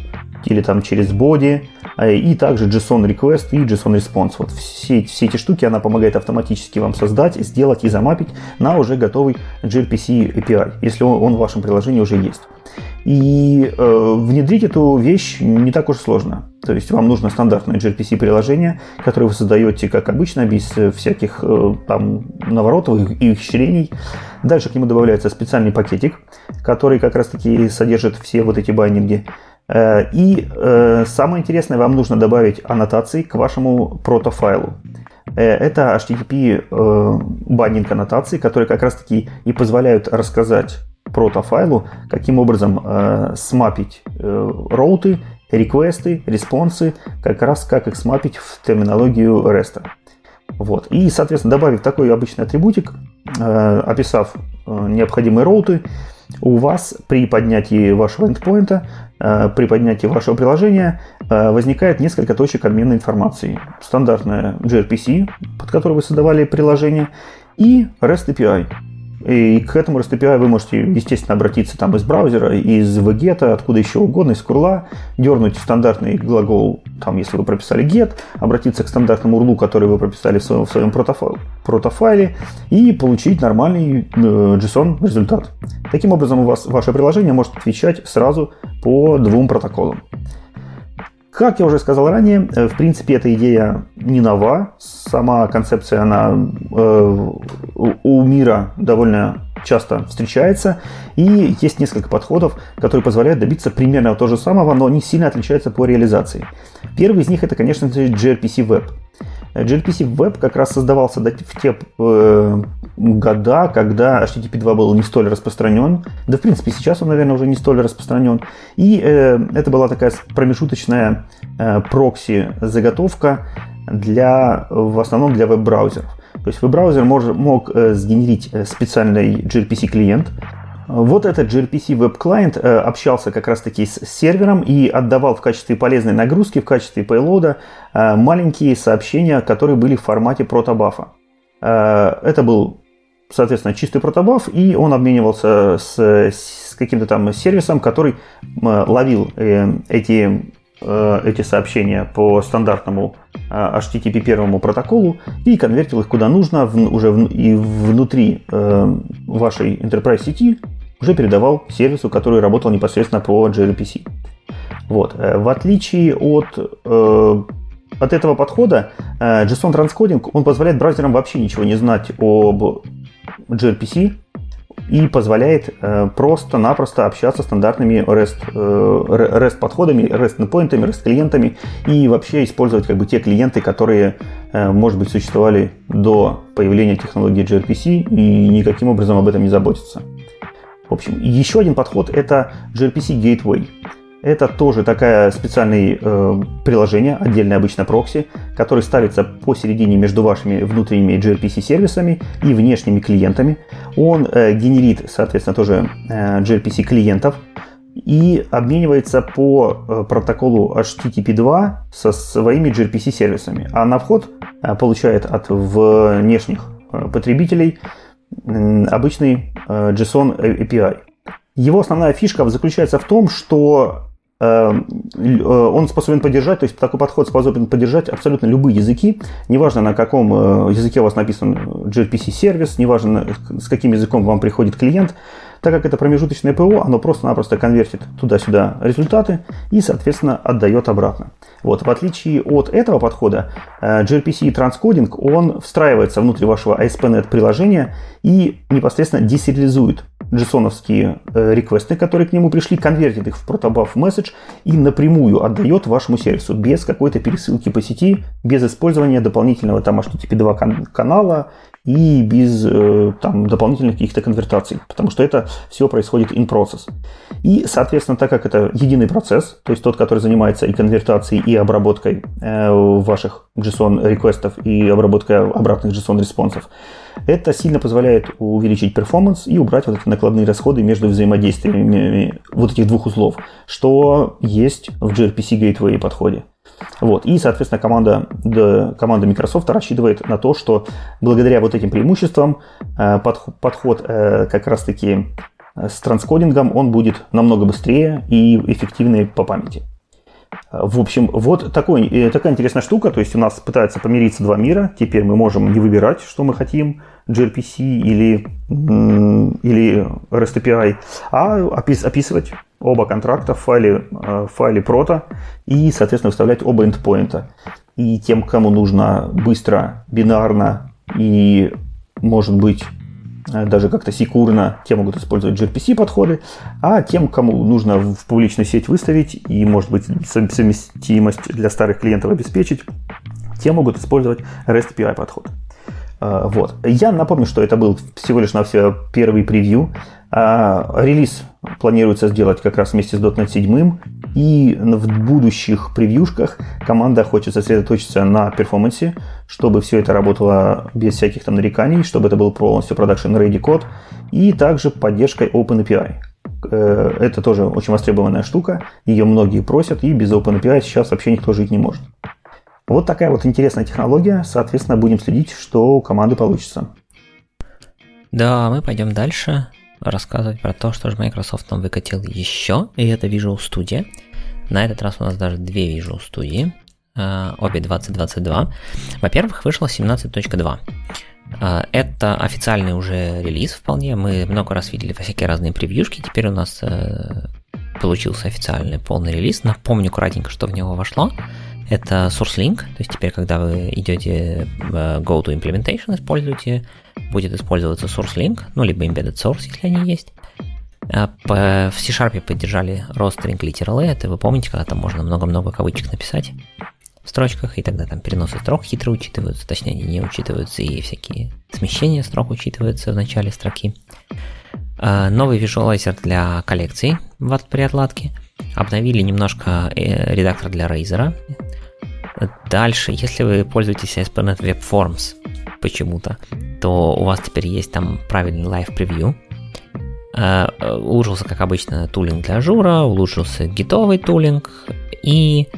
или там через body, а, и также JSON request и JSON response. Вот все, все эти штуки она помогает автоматически вам создать, сделать и замапить на уже готовый gRPC API, если он, он в вашем приложении уже есть. И э, внедрить эту вещь не так уж сложно. То есть вам нужно стандартное gRPC приложение, которое вы создаете, как обычно, без всяких э, там наворотов и ухищрений. Дальше к нему добавляется специальный пакетик, который как раз таки содержит все вот эти байнинги. Э, и э, самое интересное, вам нужно добавить аннотации к вашему протофайлу. Э, это HTTP баннинг аннотации, которые как раз таки и позволяют рассказать протофайлу, каким образом смапить роуты, реквесты, респонсы, как раз как их смапить в терминологию REST. Вот. И, соответственно, добавив такой обычный атрибутик, описав необходимые роуты, у вас при поднятии вашего эндпоинта, при поднятии вашего приложения э, возникает несколько точек обмена информацией. Стандартная gRPC, под которой вы создавали приложение, и REST API, и к этому REST API вы можете, естественно, обратиться там из браузера, из VGET, откуда еще угодно, из курла, дернуть стандартный глагол, там, если вы прописали get, обратиться к стандартному URL, который вы прописали в своем, в своем протофайле и получить нормальный э, JSON результат. Таким образом, у вас ваше приложение может отвечать сразу по двум протоколам. Как я уже сказал ранее, э, в принципе, эта идея не нова. Сама концепция, она э, у мира довольно часто встречается. И есть несколько подходов, которые позволяют добиться примерно того же самого, но они сильно отличаются по реализации. Первый из них это, конечно же, gRPC Web. gRPC Web как раз создавался в те э, года, когда HTTP 2 был не столь распространен. Да, в принципе, сейчас он, наверное, уже не столь распространен. И э, это была такая промежуточная э, прокси-заготовка для, в основном для веб-браузеров. То есть веб-браузер мог, э, сгенерить э, специальный gRPC-клиент, вот этот gRPC Client э, общался как раз-таки с сервером и отдавал в качестве полезной нагрузки, в качестве э, маленькие сообщения, которые были в формате протобафа. Это был, соответственно, чистый протобаф, и он обменивался с каким-то там сервисом, который ловил эти, эти сообщения по стандартному HTTP первому протоколу и конвертил их куда нужно в, уже в, и внутри э, вашей enterprise сети уже передавал сервису, который работал непосредственно по gRPC. Вот. Э, в отличие от, э, от этого подхода, э, JSON Transcoding он позволяет браузерам вообще ничего не знать об gRPC, и позволяет э, просто-напросто общаться стандартными REST, э, REST подходами, REST endpointами, REST клиентами и вообще использовать как бы те клиенты, которые, э, может быть, существовали до появления технологии gRPC и никаким образом об этом не заботиться. В общем, еще один подход это gRPC Gateway. Это тоже такое специальное э, приложение, отдельное обычно прокси, который ставится посередине между вашими внутренними gRPC-сервисами и внешними клиентами. Он э, генерит, соответственно, тоже э, gRPC клиентов и обменивается по э, протоколу HTTP2 со своими gRPC-сервисами. А на вход э, получает от внешних э, потребителей обычный JSON API. Его основная фишка заключается в том, что он способен поддержать, то есть такой подход способен поддержать абсолютно любые языки, неважно на каком э, языке у вас написан gRPC-сервис, неважно с каким языком вам приходит клиент, так как это промежуточное ПО, оно просто-напросто конвертит туда-сюда результаты и, соответственно, отдает обратно. Вот, в отличие от этого подхода, э, gRPC транскодинг, он встраивается внутрь вашего ASP.NET приложения и непосредственно десериализует JSON-овские э, реквесты, которые к нему пришли, конвертит их в protobuf message и напрямую отдает вашему сервису без какой-то пересылки по сети, без использования дополнительного там HTTP2 канала и без э, там, дополнительных каких-то конвертаций, потому что это все происходит in process. И, соответственно, так как это единый процесс, то есть тот, который занимается и конвертацией, и обработкой э, ваших JSON-реквестов, и обработкой обратных JSON-респонсов, это сильно позволяет увеличить перформанс и убрать вот эти накладные расходы между взаимодействиями вот этих двух узлов, что есть в gRPC Gateway подходе. Вот. И, соответственно, команда, да, команда Microsoft рассчитывает на то, что благодаря вот этим преимуществам э, подход, подход э, как раз-таки э, с транскодингом, он будет намного быстрее и эффективнее по памяти. В общем, вот такой, такая интересная штука. То есть у нас пытаются помириться два мира. Теперь мы можем не выбирать, что мы хотим, gRPC или, или REST API, а описывать оба контракта в файле, в файле прото и, соответственно, выставлять оба эндпоинта. И тем, кому нужно быстро, бинарно и, может быть, Э, даже как-то секурно, те могут использовать gRPC подходы, а тем, кому нужно в публичную сеть выставить и, может быть, совместимость для старых клиентов обеспечить, те могут использовать REST API подход. Э, вот. Я напомню, что это был всего лишь на все первый превью. А, релиз планируется сделать как раз вместе с .NET 7, и в будущих превьюшках команда хочет сосредоточиться на перформансе, чтобы все это работало без всяких там нареканий, чтобы это был полностью production ready код, и также поддержкой OpenAPI. Э, это тоже очень востребованная штука, ее многие просят, и без OpenAPI сейчас вообще никто жить не может. Вот такая вот интересная технология, соответственно, будем следить, что у команды получится. Да, мы пойдем дальше рассказывать про то, что же Microsoft нам выкатил еще, и это Visual Studio. На этот раз у нас даже две Visual Studio, э, обе 2022. Во-первых, вышла 17.2. Э, это официальный уже релиз вполне. Мы много раз видели всякие разные превьюшки. Теперь у нас э, получился официальный полный релиз. Напомню кратенько, что в него вошло. Это SourceLink, то есть теперь, когда вы идете Go to Implementation, используете, будет использоваться SourceLink, ну, либо Embedded Source, если они есть. А в C-Sharp поддержали rostering literal это вы помните, когда там можно много-много кавычек написать в строчках, и тогда там переносы строк хитро учитываются, точнее они не учитываются, и всякие смещения строк учитываются в начале строки. А, новый visualizer для коллекций при отладке. Обновили немножко э, редактор для Razor. Дальше, если вы пользуетесь ASP.NET Web Forms почему-то, то у вас теперь есть там правильный live preview. Э, улучшился, как обычно, tooling для Azure, улучшился гитовый tooling и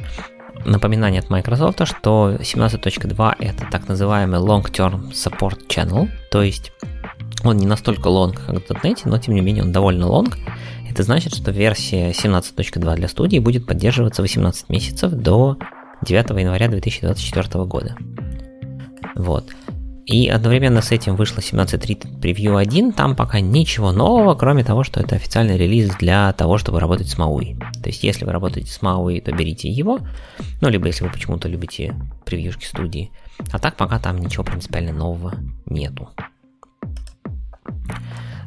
напоминание от Microsoft, что 17.2 это так называемый Long-Term Support Channel, то есть он не настолько long, как в .NET, но тем не менее он довольно long. Это значит, что версия 17.2 для студии будет поддерживаться 18 месяцев до 9 января 2024 года. Вот. И одновременно с этим вышло 17.3 Preview 1, там пока ничего нового, кроме того, что это официальный релиз для того, чтобы работать с MAUI. То есть, если вы работаете с MAUI, то берите его, ну, либо если вы почему-то любите превьюшки студии. А так пока там ничего принципиально нового нету.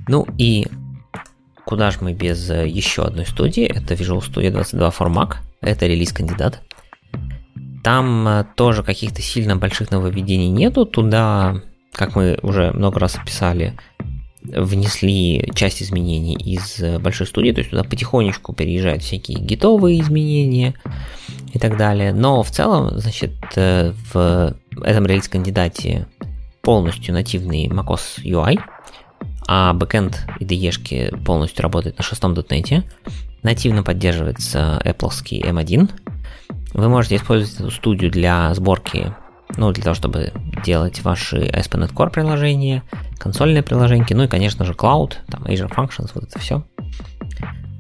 Ну и куда же мы без э, еще одной студии, это Visual Studio 22 for это релиз-кандидат. Там э, тоже каких-то сильно больших нововведений нету, туда, как мы уже много раз описали, внесли часть изменений из э, большой студии, то есть туда потихонечку переезжают всякие гитовые изменения и так далее. Но в целом, значит, в этом релиз-кандидате полностью нативный macOS UI – а бэкэнд IDE полностью работает на шестом .NET. Нативно поддерживается Apple M1. Вы можете использовать эту студию для сборки, ну, для того, чтобы делать ваши ASP.NET Core приложения, консольные приложения, ну и, конечно же, Cloud, там Azure Functions, вот это все.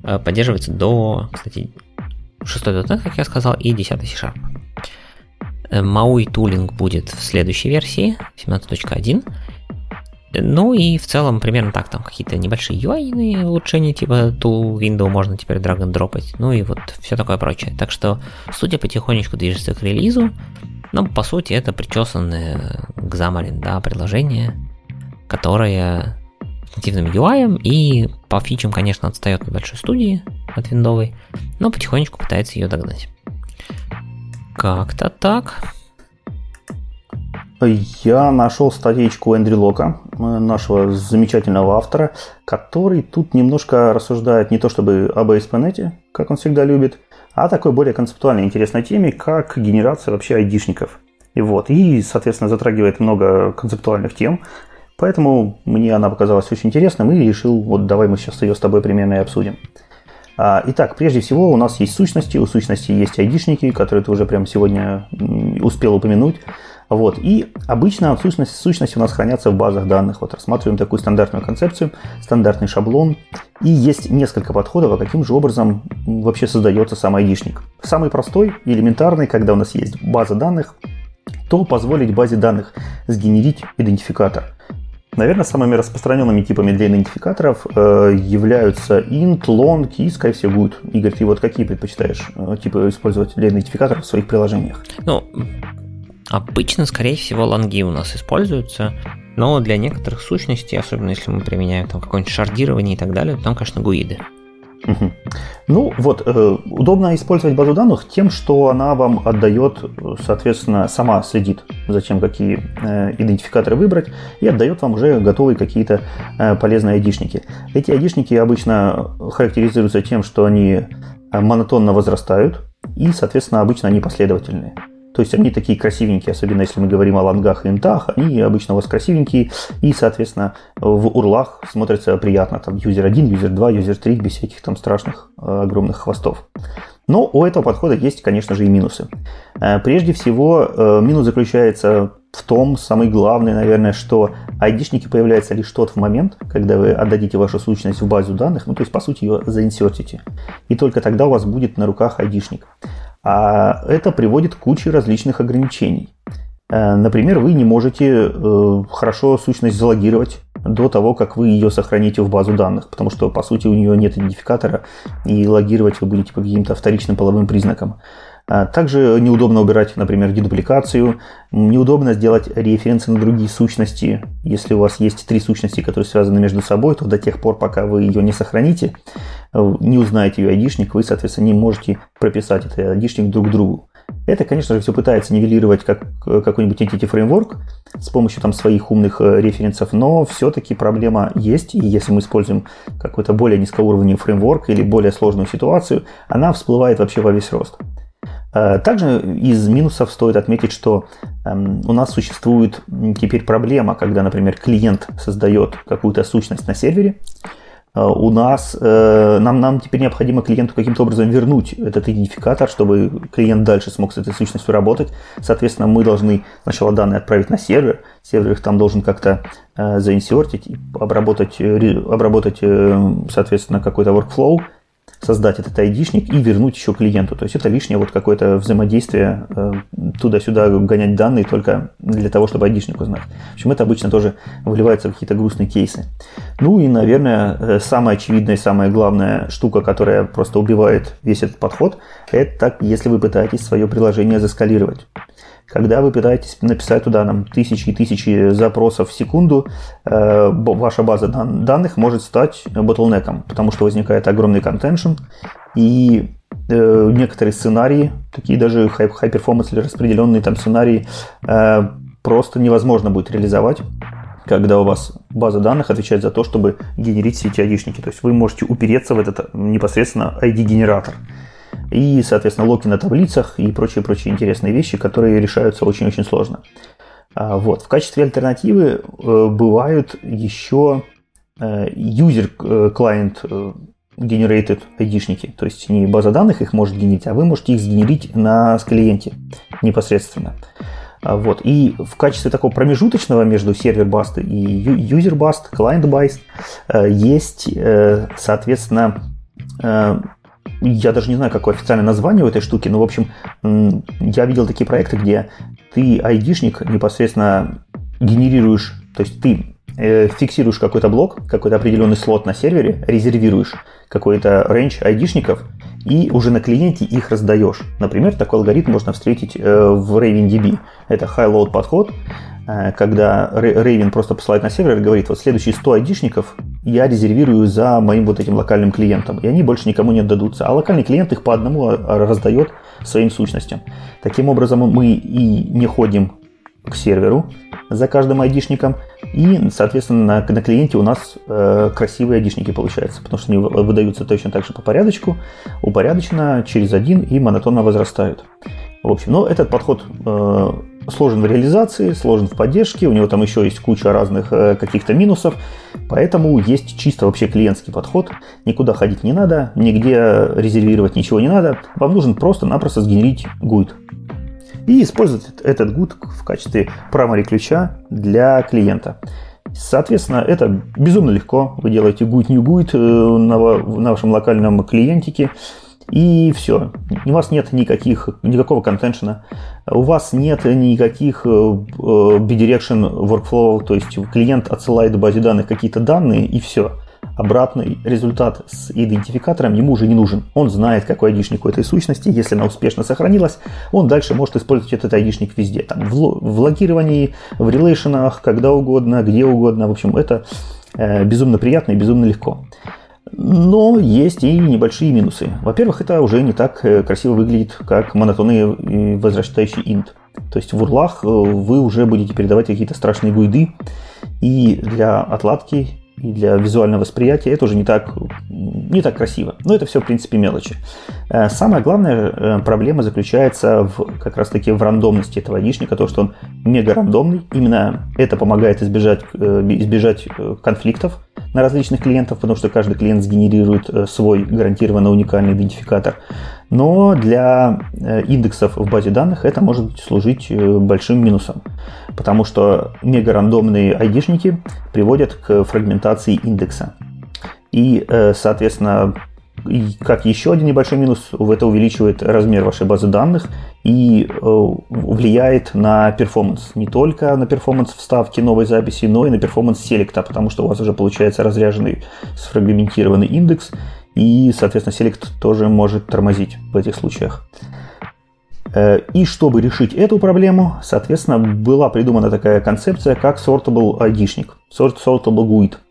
Э, поддерживается до, кстати, 6.NET, как я сказал, и 10 C-Sharp. MAUI тулинг будет в следующей версии, 17.1. Ну и в целом примерно так, там какие-то небольшие UI улучшения, типа ту window можно теперь drag and дропать, ну и вот все такое прочее. Так что студия потихонечку движется к релизу, но по сути это причесанное к Xamarin, да, приложение, которое с нативным UI и по фичам, конечно, отстает от большой студии, от виндовой, но потихонечку пытается ее догнать. Как-то так. Я нашел статейку Эндрю Лока, э, нашего замечательного автора, который тут немножко рассуждает не то чтобы об ASP.NET, как он всегда любит, а такой более концептуальной интересной теме, как генерация вообще айдишников. И вот, и, соответственно, затрагивает много концептуальных тем, поэтому мне она показалась очень интересной, и решил, вот давай мы сейчас ее с тобой примерно и обсудим. А, итак, прежде всего у нас есть сущности, у сущности есть айдишники, которые ты уже прямо сегодня успел упомянуть. Вот. И обычно сущности, сущности у нас хранятся в базах данных. Вот рассматриваем такую стандартную концепцию, стандартный шаблон. И есть несколько подходов, а каким же образом вообще создается сам айдишник. Самый простой, элементарный, когда у нас есть база данных, то позволить базе данных сгенерить идентификатор. Наверное, самыми распространенными типами для идентификаторов э, являются int, long и скорее good. Игорь, ты вот какие предпочитаешь э, типы использовать для идентификаторов в своих приложениях? Ну, Обычно, скорее всего, лонги у нас используются, но для некоторых сущностей, особенно если мы применяем там какое-нибудь шардирование и так далее, там, конечно, гуиды. Угу. Ну вот, э, удобно использовать базу данных тем, что она вам отдает, соответственно, сама следит за тем, какие э, идентификаторы выбрать, и отдает вам уже готовые какие-то э, полезные айдишники. Эти айдишники обычно характеризуются тем, что они э, монотонно возрастают, и, соответственно, обычно они последовательные. То есть они такие красивенькие, особенно если мы говорим о лонгах и интах, они обычно у вас красивенькие, и, соответственно, в урлах смотрятся приятно. Там юзер 1, юзер 2, юзер 3, без всяких там страшных э, огромных хвостов. Но у этого подхода есть, конечно же, и минусы. Э, прежде всего, э, минус заключается в том, самый главный, наверное, что айдишники появляются лишь тот в момент, когда вы отдадите вашу сущность в базу данных, ну то есть, по сути, ее заинсертите. И только тогда у вас будет на руках айдишник. А это приводит к куче различных ограничений. Э, например, вы не можете э, хорошо сущность залогировать до того, как вы ее сохраните в базу данных, потому что, по сути, у нее нет идентификатора, и логировать вы будете по каким-то вторичным половым признакам. А также неудобно убирать, например, дедупликацию, неудобно сделать референсы на другие сущности. Если у вас есть три сущности, которые связаны между собой, то до тех пор, пока вы ее не сохраните, не узнаете ее айдишник, вы, соответственно, не можете прописать этот айдишник друг другу. Это, конечно же, все пытается нивелировать как какой-нибудь entity framework с помощью там своих умных э, референсов, но все-таки проблема есть, и если мы используем какой-то более низкоуровневый фреймворк или более сложную ситуацию, она всплывает вообще во весь рост. Э, также из минусов стоит отметить, что эм, у нас существует теперь проблема, когда, например, клиент создает какую-то сущность на сервере, э, у нас, э, нам, нам теперь необходимо клиенту каким-то образом вернуть этот идентификатор, чтобы клиент дальше смог с этой сущностью работать. Соответственно, мы должны сначала данные отправить на сервер, сервер их там должен как-то заинсертить, обработать, обработать соответственно, какой-то workflow, создать этот айдишник и вернуть еще клиенту. То есть это лишнее вот какое-то взаимодействие, э, туда-сюда гонять данные только для того, чтобы айдишник узнать. В общем, это обычно тоже выливается в какие-то грустные кейсы. Ну и, наверное, э, самая очевидная и самая главная штука, которая просто убивает весь этот подход, это если вы пытаетесь свое приложение заскалировать. Когда вы пытаетесь написать туда нам тысячи и тысячи запросов в секунду, э, ваша база данных может стать ботлнеком, потому что возникает огромный контеншн, и э, некоторые сценарии, такие даже high-performance или распределенные там сценарии, э, просто невозможно будет реализовать, когда у вас база данных отвечает за то, чтобы генерить все эти айдишники. То есть вы можете упереться в этот непосредственно ID-генератор и, соответственно, локи на таблицах и прочие-прочие интересные вещи, которые решаются очень-очень сложно. А, вот. В качестве альтернативы э, бывают еще э, user э, generated айдишники, то есть не база данных их может генерить, а вы можете их сгенерить на клиенте непосредственно. А, вот. И в качестве такого промежуточного между сервер баст и user bust, client based есть, соответственно, я даже не знаю, какое официальное название у этой штуки, но, в общем, я видел такие проекты, где ты айдишник непосредственно генерируешь, то есть ты э, фиксируешь какой-то блок, какой-то определенный слот на сервере, резервируешь какой-то рейндж айдишников и уже на клиенте их раздаешь. Например, такой алгоритм можно встретить э, в RavenDB. Это high-load подход, Э, когда Raven просто посылает на сервер и говорит, вот следующие 100 айдишников я резервирую за моим вот этим локальным клиентом, и они больше никому не отдадутся. А локальный клиент их по одному а, а, раздает своим сущностям. Таким образом, мы и не ходим к серверу за каждым айдишником, и, соответственно, на, на клиенте у нас э, красивые айдишники получаются, потому что они выдаются точно так же по порядочку, упорядоченно, через один и монотонно возрастают. В общем, но этот подход э, сложен в реализации, сложен в поддержке, у него там еще есть куча разных э, каких-то минусов, поэтому есть чисто вообще клиентский подход, никуда ходить не надо, нигде резервировать ничего не надо, вам нужен просто-напросто сгенерить GUID и использовать этот GUID в качестве primary ключа для клиента. Соответственно, это безумно легко. Вы делаете GUID, new на, на вашем локальном клиентике, и все. У вас нет никаких, никакого контеншена, у вас нет никаких э, э, bidirection workflow, то есть клиент отсылает в базе данных какие-то данные и все. Обратный результат с идентификатором ему уже не нужен. Он знает, какой айдишник у этой сущности. Если она успешно сохранилась, он дальше может использовать этот айдишник везде. Там, в, в логировании, в релейшенах, когда угодно, где угодно. В общем, это э, безумно приятно и безумно легко. Но есть и небольшие минусы. Во-первых, это уже не так э, красиво выглядит, как монотонный возвращающий int. То есть в урлах э, вы уже будете передавать какие-то страшные гуйды, и для отладки и для визуального восприятия это уже не так, не так красиво. Но это все, в принципе, мелочи. Э, самая главная э, проблема заключается в, как раз таки в рандомности этого айдишника, то, что он мега рандомный. Именно это помогает избежать, э, избежать конфликтов на различных клиентов, потому что каждый клиент сгенерирует свой гарантированно уникальный идентификатор. Но для индексов в базе данных это может служить большим минусом, потому что мега рандомные айдишники приводят к фрагментации индекса. И, соответственно, и как еще один небольшой минус, это увеличивает размер вашей базы данных и э, влияет на performance. Не только на performance вставки новой записи, но и на performance select а, потому что у вас уже получается разряженный сфрагментированный индекс, и, соответственно, селект тоже может тормозить в этих случаях. Э, и чтобы решить эту проблему, соответственно, была придумана такая концепция, как sortable ID-шник, sortable GUID –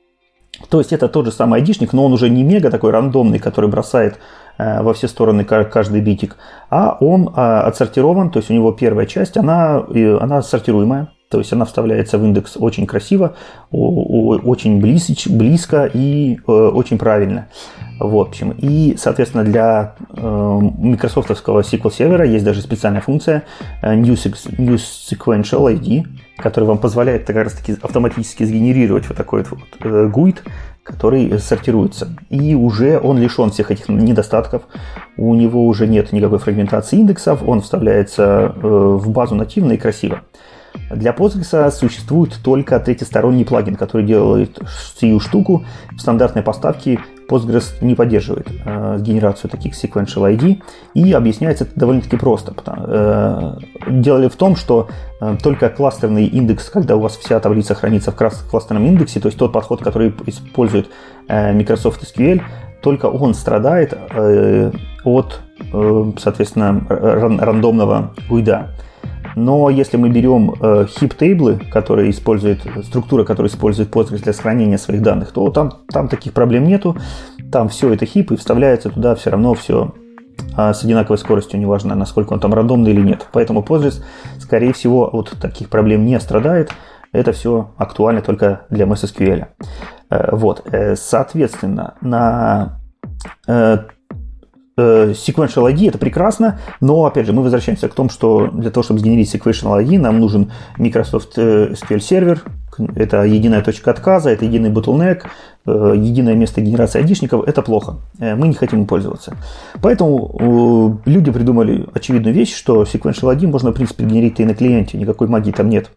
то есть это тот же самый айдишник, но он уже не мега такой рандомный, который бросает э, во все стороны каждый битик, а он а, отсортирован, то есть у него первая часть, она, она сортируемая, то есть она вставляется в индекс очень красиво, очень близко и э, очень правильно. В общем, и, соответственно, для э, микрософтовского SQL сервера есть даже специальная функция New Sequential ID, который вам позволяет как раз таки автоматически сгенерировать вот такой вот э, GUID, который сортируется. И уже он лишен всех этих недостатков. У него уже нет никакой фрагментации индексов, он вставляется э, в базу нативно и красиво. Для Postgres существует только третьесторонний плагин, который делает сию штуку в стандартной поставке Postgres не поддерживает э, генерацию таких sequential ID, и объясняется это довольно-таки просто. Э, дело в том, что э, только кластерный индекс, когда у вас вся таблица хранится в кластерном индексе, то есть тот подход, который использует э, Microsoft SQL, только он страдает э, от, э, соответственно, рандомного гуида. Но если мы берем э, heap-тейблы, которые используют, структуры, которые используют Postgres для сохранения своих данных, то там, там таких проблем нету. Там все это хип и вставляется туда все равно все а, с одинаковой скоростью, неважно, насколько он там рандомный или нет. Поэтому Postgres, скорее всего, от таких проблем не страдает. Это все актуально только для MSSQL. Э, вот, э, соответственно, на э, sequential ID это прекрасно, но опять же мы возвращаемся к тому, что для того, чтобы сгенерить sequential ID, нам нужен Microsoft SQL сервер, это единая точка отказа, это единый bottleneck, э, единое место генерации айдишников, это плохо. Э, мы не хотим им пользоваться. Поэтому э, люди придумали очевидную вещь, что Sequential ID можно, в принципе, генерить и на клиенте, никакой магии там нет.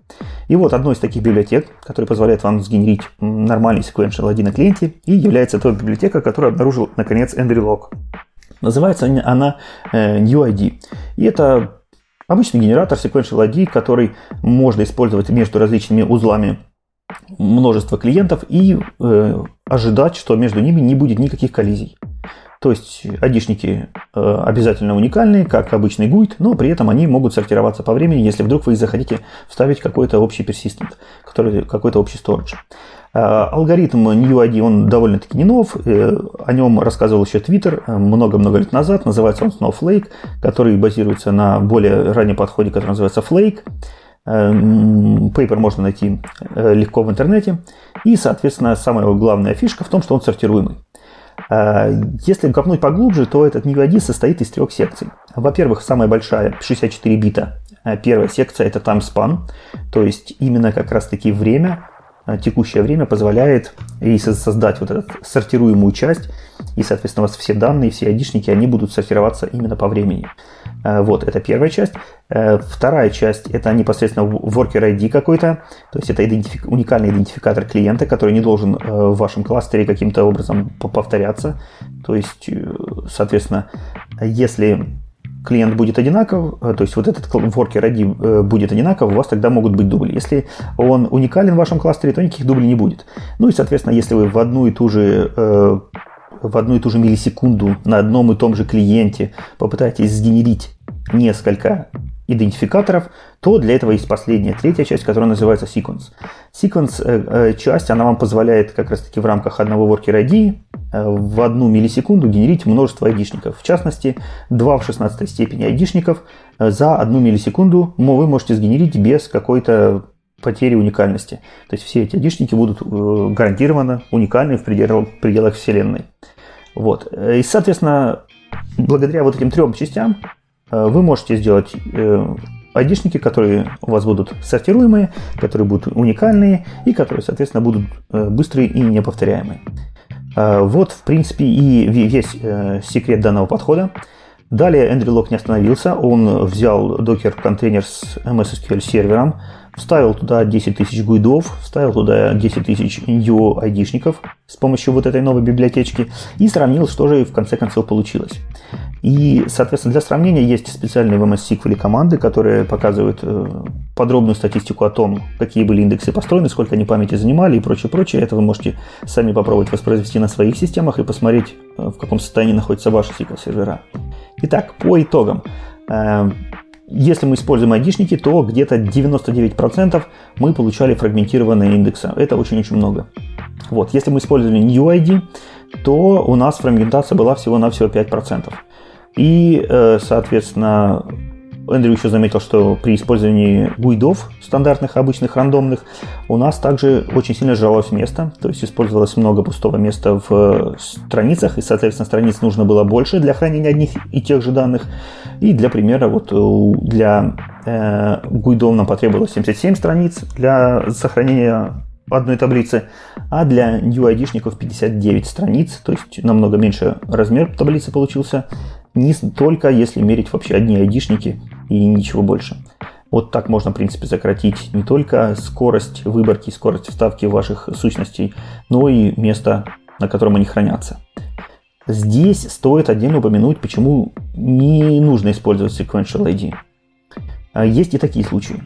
И вот одной из таких библиотек, которая позволяет вам сгенерить нормальный Sequential ID на клиенте, и является той библиотека, которую обнаружил, наконец, Эндрю Лок. Называется она NewID. И это Обычный генератор sequential ID, который можно использовать между различными узлами множества клиентов и э, ожидать, что между ними не будет никаких коллизий. То есть айдишники э, обязательно уникальные, как обычный GUID, но при этом они могут сортироваться по времени, если вдруг вы захотите вставить какой-то общий persistent, который, какой-то общий storage. Э, алгоритм NewID, он довольно-таки не нов, э, о нем рассказывал еще Twitter э, много-много лет назад, называется он Snowflake, который базируется на более раннем подходе, который называется Flake. Пейпер можно найти легко в интернете. И, соответственно, самая главная фишка в том, что он сортируемый. Если копнуть поглубже, то этот NewID состоит из трех секций. Во-первых, самая большая, 64 бита. Первая секция – это time span, то есть именно как раз-таки время, текущее время позволяет и создать вот эту сортируемую часть, и, соответственно, у вас все данные, все айдишники, они будут сортироваться именно по времени. Э, вот, это первая часть. Э, вторая часть – это непосредственно worker ID какой-то, то есть это идентифик... уникальный идентификатор клиента, который не должен в вашем кластере каким-то образом повторяться. То есть, соответственно, если клиент будет одинаков, э, то есть вот этот worker ID э, будет одинаков, у вас тогда могут быть дубли. Если он уникален в вашем кластере, то никаких дублей не будет. Ну и, соответственно, если вы в одну и ту же э, в одну и ту же миллисекунду на одном и том же клиенте попытаетесь сгенерить несколько идентификаторов, то для этого есть последняя, третья часть, которая называется sequence. Sequence э, э, часть, она вам позволяет как раз таки в рамках одного worker ID э, в одну миллисекунду генерить множество айдишников. В частности, 2 в 16 степени айдишников за одну миллисекунду вы можете сгенерить без какой-то потери уникальности. То есть все эти айдишники будут гарантированно уникальны в пределах, Вселенной. Вот. И, соответственно, благодаря вот этим трем частям вы можете сделать айдишники, э, которые у вас будут сортируемые, которые будут уникальные и которые, соответственно, будут э, быстрые и неповторяемые. Вот, в принципе, и весь секрет данного подхода. Далее Эндрю Лок не остановился, он взял докер контейнер с MS SQL сервером, вставил туда 10 тысяч гуидов, вставил туда 10 тысяч new айдишников с помощью вот этой новой библиотечки и сравнил, что же в конце концов получилось. И, соответственно, для сравнения есть специальные в MS SQL команды, которые показывают э, подробную статистику о том, какие были индексы построены, сколько они памяти занимали и прочее, прочее. Это вы можете сами попробовать воспроизвести на своих системах и посмотреть, э, в каком состоянии находятся ваши SQL сервера. Итак, по итогам. Если мы используем айдишники, то где-то 99% мы получали фрагментированные индексы. Это очень-очень много. Вот. Если мы использовали new ID, то у нас фрагментация была всего-навсего 5%. И, э, соответственно, Эндрю еще заметил, что при использовании гуидов, стандартных, обычных, рандомных, у нас также очень сильно сжалось место, то есть использовалось много пустого места в э, страницах, и, соответственно, страниц нужно было больше для хранения одних и тех же данных. И для примера, вот для э, гуидов нам потребовалось 77 страниц для сохранения одной таблицы, а для UID-шников 59 страниц, то есть намного меньше размер таблицы получился, не только если мерить вообще одни айдишники и ничего больше. Вот так можно, в принципе, сократить не только скорость выборки, скорость вставки ваших сущностей, но и место, на котором они хранятся. Здесь стоит отдельно упомянуть, почему не нужно использовать sequential ID. А есть и такие случаи.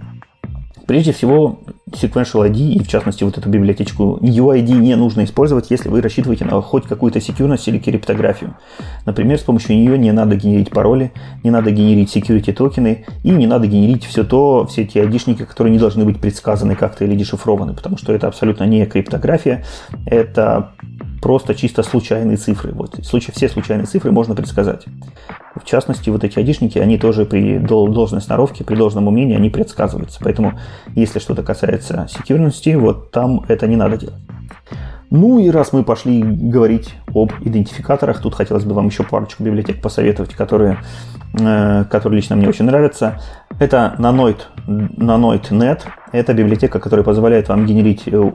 Прежде всего, Sequential ID и, в частности, вот эту библиотечку UID не нужно использовать, если вы рассчитываете на хоть какую-то security или криптографию. Например, с помощью нее не надо генерить пароли, не надо генерить security токены и не надо генерить все то, все эти ID-шники, которые не должны быть предсказаны как-то или дешифрованы, потому что это абсолютно не криптография, это просто чисто случайные цифры. Вот, случай, все случайные цифры можно предсказать. В частности, вот эти айдишники, они тоже при должной сноровке, при должном умении, они предсказываются. Поэтому, если что-то касается секьюрности, вот там это не надо делать. Ну и раз мы пошли говорить об идентификаторах, тут хотелось бы вам еще парочку библиотек посоветовать, которые, э, которые лично мне очень нравятся. Это Nanoid, Nanoid.net. Это библиотека, которая позволяет вам генерить э,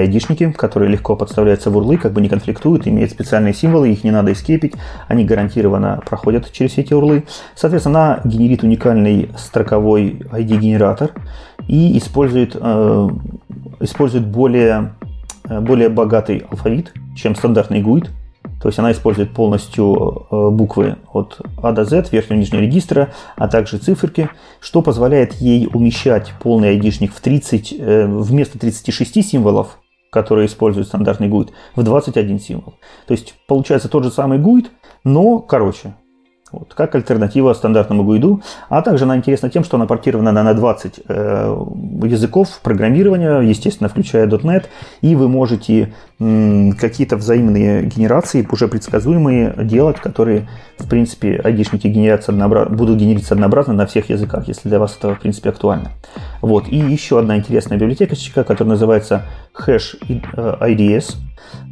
айдишники, которые легко подставляются в урлы, как бы не конфликтуют, имеют специальные символы, их не надо эскепить, они гарантированно проходят через эти урлы. Соответственно, она генерит уникальный строковой ID-генератор и использует, э, использует более Э, более богатый алфавит, чем стандартный GUID. То есть она использует полностью э, буквы от А до Z, верхнего и нижнего регистра, а также циферки, что позволяет ей умещать полный айдишник в 30, э, вместо 36 символов, которые использует стандартный GUID, в 21 символ. То есть получается тот же самый GUID, но короче. Вот, как альтернатива стандартному гуиду. А также она интересна тем, что она портирована на 20 э, языков программирования, естественно, включая .NET, и вы можете м, какие-то взаимные генерации, уже предсказуемые, делать, которые, в принципе, айдишники генерятся будут генериться однообразно на всех языках, если для вас это, в принципе, актуально. Вот. И еще одна интересная библиотека, которая называется Hash IDS.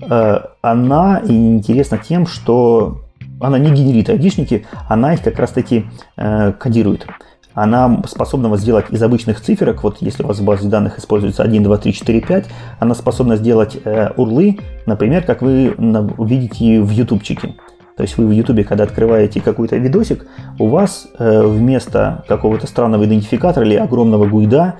Э, она интересна тем, что она не генерит айдишники, она их как раз-таки э, кодирует. Она способна вас сделать из обычных циферок, вот если у вас в базе данных используется 1, 2, 3, 4, 5, она способна сделать э, урлы, например, как вы увидите в ютубчике. То есть вы в Ютубе, когда открываете какой-то видосик, у вас э, вместо какого-то странного идентификатора или огромного гуйда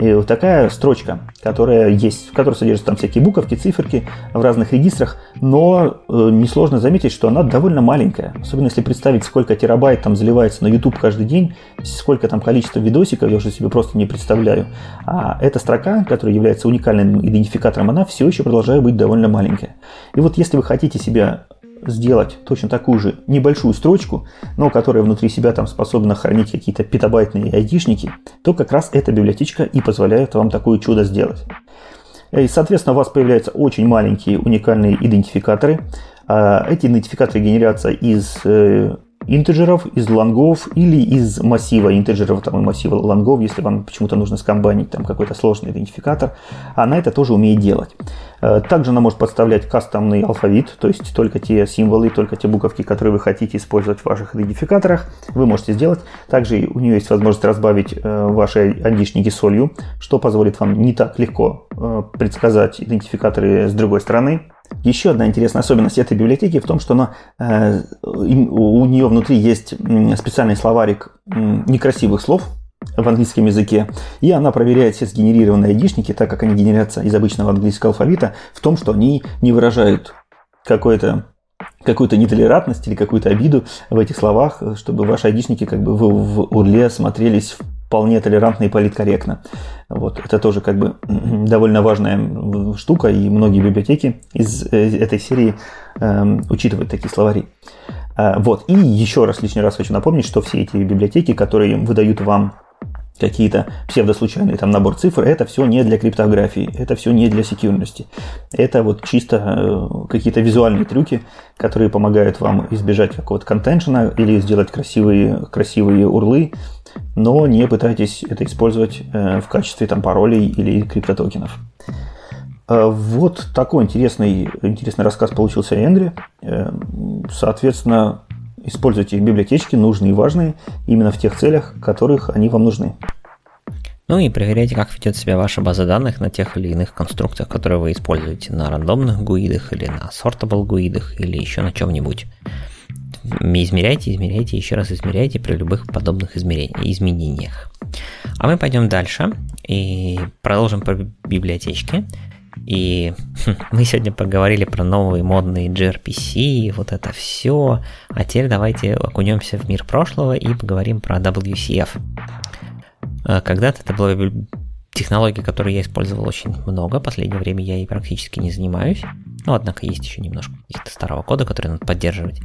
и вот такая строчка, которая есть, в которой содержатся там всякие буковки, циферки в разных регистрах, но э, несложно заметить, что она довольно маленькая. Особенно если представить, сколько терабайт там заливается на YouTube каждый день, сколько там количество видосиков, я уже себе просто не представляю. А эта строка, которая является уникальным идентификатором, она все еще продолжает быть довольно маленькая. И вот если вы хотите себя сделать точно такую же небольшую строчку, но которая внутри себя там способна хранить какие-то петабайтные айдишники, то как раз эта библиотечка и позволяет вам такое чудо сделать. И, соответственно, у вас появляются очень маленькие уникальные идентификаторы. А, эти идентификаторы генерятся из э, интеджеров, из лонгов или из массива интеджеров там, и массива лонгов, если вам почему-то нужно скомбайнить там какой-то сложный идентификатор. Она это тоже умеет делать. Э, также она может подставлять кастомный алфавит, то есть только те символы, только те буковки, которые вы хотите использовать в ваших идентификаторах, вы можете сделать. Также у нее есть возможность разбавить э, ваши андишники солью, что позволит вам не так легко э, предсказать идентификаторы с другой стороны. Еще одна интересная особенность этой библиотеки в том, что она, э, у нее внутри есть специальный словарик некрасивых слов в английском языке, и она проверяет все сгенерированные айдишники, так как они генерятся из обычного английского алфавита, в том, что они не выражают какой-то какую-то нетолерантность или какую-то обиду в этих словах, чтобы ваши айдишники как бы в, в урле смотрелись вполне толерантно и политкорректно. Вот. Это тоже как бы довольно важная штука, и многие библиотеки из э, этой серии э, учитывают такие словари. Э, вот. И еще раз, лишний раз хочу напомнить, что все эти библиотеки, которые выдают вам какие-то псевдослучайные там набор цифр, это все не для криптографии, это все не для секьюрности. Это вот чисто э, какие-то визуальные трюки, которые помогают вам избежать какого-то контеншена или сделать красивые, красивые урлы, но не пытайтесь это использовать э, в качестве там паролей или криптотокенов. Э, вот такой интересный, интересный рассказ получился Эндри. Соответственно, Используйте библиотечки, нужные и важные, именно в тех целях, которых они вам нужны. Ну и проверяйте, как ведет себя ваша база данных на тех или иных конструкциях, которые вы используете на рандомных гуидах или на sortable гуидах или еще на чем-нибудь. Измеряйте, измеряйте, еще раз измеряйте при любых подобных изменениях. А мы пойдем дальше и продолжим про библиотечки. И хм, мы сегодня поговорили про новые модные gRPC, вот это все. А теперь давайте окунемся в мир прошлого и поговорим про WCF. Э, когда-то это была технология, которую я использовал очень много, в последнее время я ей практически не занимаюсь. Но, однако, есть еще немножко каких-то старого кода, который надо поддерживать.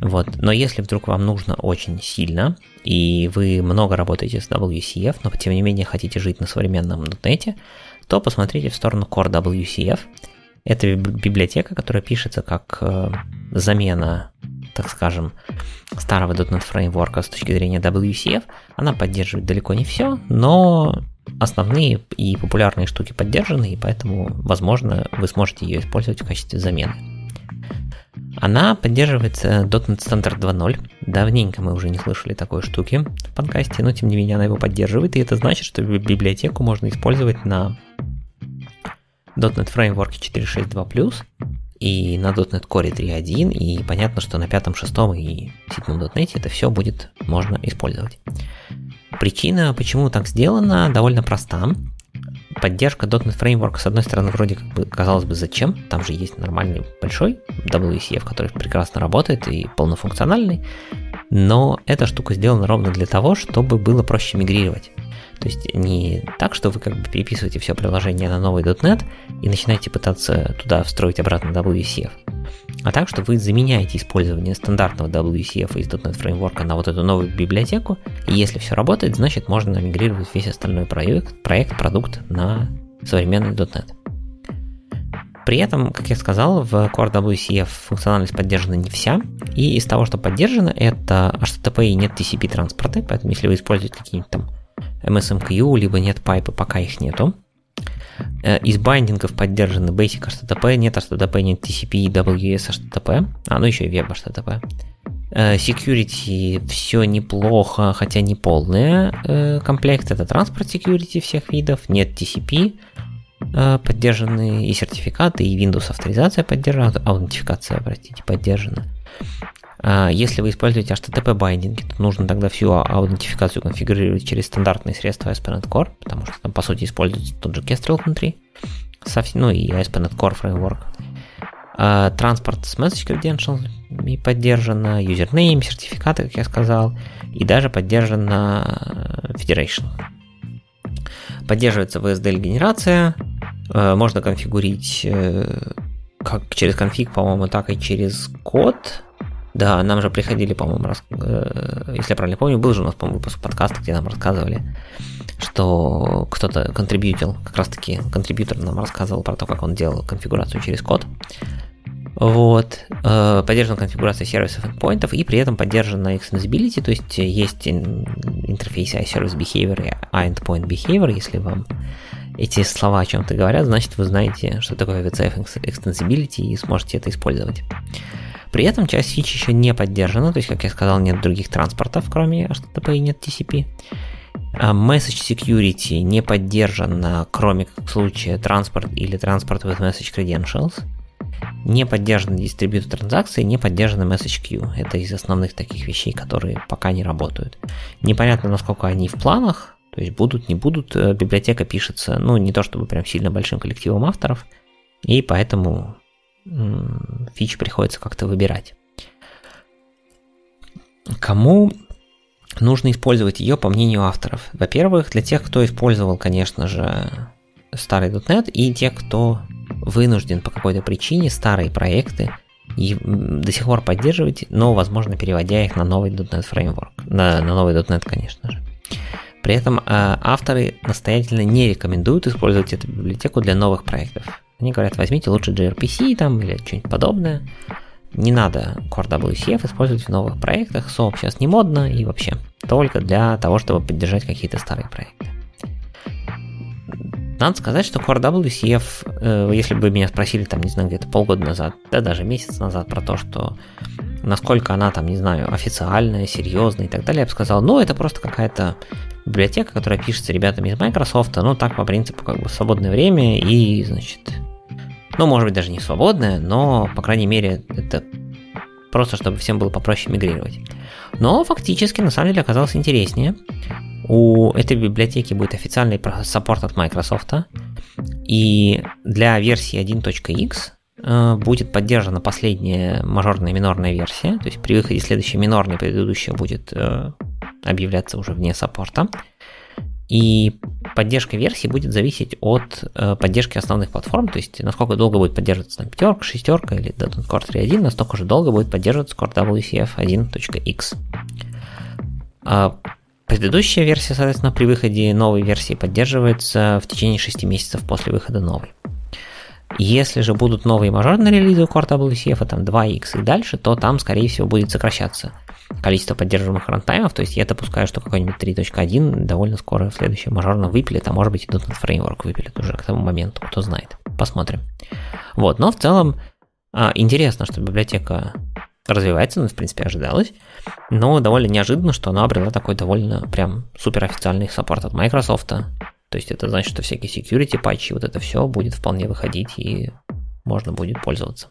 Вот. Но если вдруг вам нужно очень сильно, и вы много работаете с WCF, но тем не менее хотите жить на современном .NET, то посмотрите в сторону Core WCF. Это библиотека, которая пишется как э, замена, так скажем, старого .NET фреймворка с точки зрения WCF. Она поддерживает далеко не все, но основные и популярные штуки поддержаны, и поэтому, возможно, вы сможете ее использовать в качестве замены. Она поддерживается .NET Standard 2.0. Давненько мы уже не слышали такой штуки в подкасте, но тем не менее она его поддерживает, и это значит, что библиотеку можно использовать на .NET Framework 4.6.2+, и на .NET Core 3.1, и понятно, что на пятом, шестом и седьмом .NET это все будет можно использовать. Причина, почему так сделано, довольно проста. Поддержка .NET Framework, с одной стороны, вроде как бы, казалось бы, зачем? Там же есть нормальный большой WCF, который прекрасно работает и полнофункциональный. Но эта штука сделана ровно для того, чтобы было проще мигрировать. То есть не так, что вы как бы переписываете все приложение на новый .NET и начинаете пытаться туда встроить обратно WCF, а так, что вы заменяете использование стандартного WCF из .NET фреймворка на вот эту новую библиотеку, и если все работает, значит можно мигрировать весь остальной проект, проект продукт на современный .NET. При этом, как я сказал, в Core WCF функциональность поддержана не вся, и из того, что поддержано, это HTTP и нет TCP транспорты, поэтому если вы используете какие-нибудь там MSMQ, либо нет пайпа, пока их нету. Э, из байдингов поддержаны Basic HTTP, нет HTTP, нет TCP, WS HTTP, а ну еще и Web HTTP. Э, security все неплохо, хотя не полный э, комплект. Это транспорт security всех видов, нет TCP, поддержаны и сертификаты, и Windows авторизация поддержана, аутентификация, простите, поддержана. А, если вы используете HTTP байдинги, то нужно тогда всю аутентификацию конфигурировать через стандартные средства ASP.NET Core, потому что там, по сути, используется тот же Kestrel внутри, ну и ASP.NET Core фреймворк. А, транспорт с message credentials поддержано, юзернейм, сертификаты, как я сказал, и даже поддержана Federation. Поддерживается VSDL-генерация, а, можно конфигурить э, как через конфиг, по-моему, так и через код, да, нам же приходили, по-моему, рас... Э, если я правильно помню, был же у нас, по-моему, выпуск подкаста, где нам рассказывали, что кто-то контрибьютил, как раз-таки контрибьютор нам рассказывал про то, как он делал конфигурацию через код. Вот. Э, поддержана конфигурация сервисов endpointов и при этом поддержана extensibility, то есть есть интерфейс iService Behavior и iEndpoint Behavior, если вам эти слова о чем-то говорят, значит вы знаете, что такое VCF extensibility и сможете это использовать. При этом часть фич еще не поддержана, то есть, как я сказал, нет других транспортов, кроме HTTP и нет TCP. А message Security не поддержана, кроме как в случае транспорт или транспорт with Message Credentials. Не поддержаны дистрибьютор транзакции, не поддержаны Message Queue. Это из основных таких вещей, которые пока не работают. Непонятно, насколько они в планах, то есть будут, не будут. Э, библиотека пишется, ну, не то чтобы прям сильно большим коллективом авторов, и поэтому фич приходится как-то выбирать. Кому нужно использовать ее по мнению авторов? Во-первых, для тех, кто использовал, конечно же, старый .NET, и те, кто вынужден по какой-то причине старые проекты и до сих пор поддерживать, но, возможно, переводя их на новый .NET фреймворк, на, на новый .NET, конечно же. При этом э, авторы настоятельно не рекомендуют использовать эту библиотеку для новых проектов. Они говорят, возьмите лучше gRPC там или что-нибудь подобное. Не надо Core WCF использовать в новых проектах. SOAP сейчас не модно и вообще только для того, чтобы поддержать какие-то старые проекты. Надо сказать, что Core WCF, э, если бы меня спросили там, не знаю, где-то полгода назад, да даже месяц назад про то, что насколько она там, не знаю, официальная, серьезная и так далее, я бы сказал, ну, это просто какая-то библиотека, которая пишется ребятами из Microsoft, ну, так по принципу, как бы, свободное время и, значит, ну, может быть, даже не свободное, но, по крайней мере, это просто, чтобы всем было попроще мигрировать. Но фактически, на самом деле, оказалось интереснее. У этой библиотеки будет официальный саппорт от Microsoft, и для версии 1.x э, будет поддержана последняя мажорная и минорная версия, то есть при выходе следующей минорной предыдущая будет э, объявляться уже вне саппорта. И поддержка версий будет зависеть от э, поддержки основных платформ, то есть насколько долго будет поддерживаться там пятерка, шестерка или .NET Core 3.1, настолько же долго будет поддерживаться Core WCF 1.x. А предыдущая версия, соответственно, при выходе новой версии поддерживается в течение 6 месяцев после выхода новой. Если же будут новые мажорные релизы у Core WCF, там 2x и дальше, то там, скорее всего, будет сокращаться количество поддерживаемых рантаймов, то есть я допускаю, что какой-нибудь 3.1 довольно скоро в следующем мажорном выпилит, а может быть и .NET Framework выпилит уже к тому моменту, кто знает. Посмотрим. Вот, но в целом а, интересно, что библиотека развивается, ну, в принципе, ожидалось, но довольно неожиданно, что она обрела такой довольно прям суперофициальный саппорт от Microsoft. То есть это значит, что всякие security патчи, вот это все будет вполне выходить и можно будет пользоваться.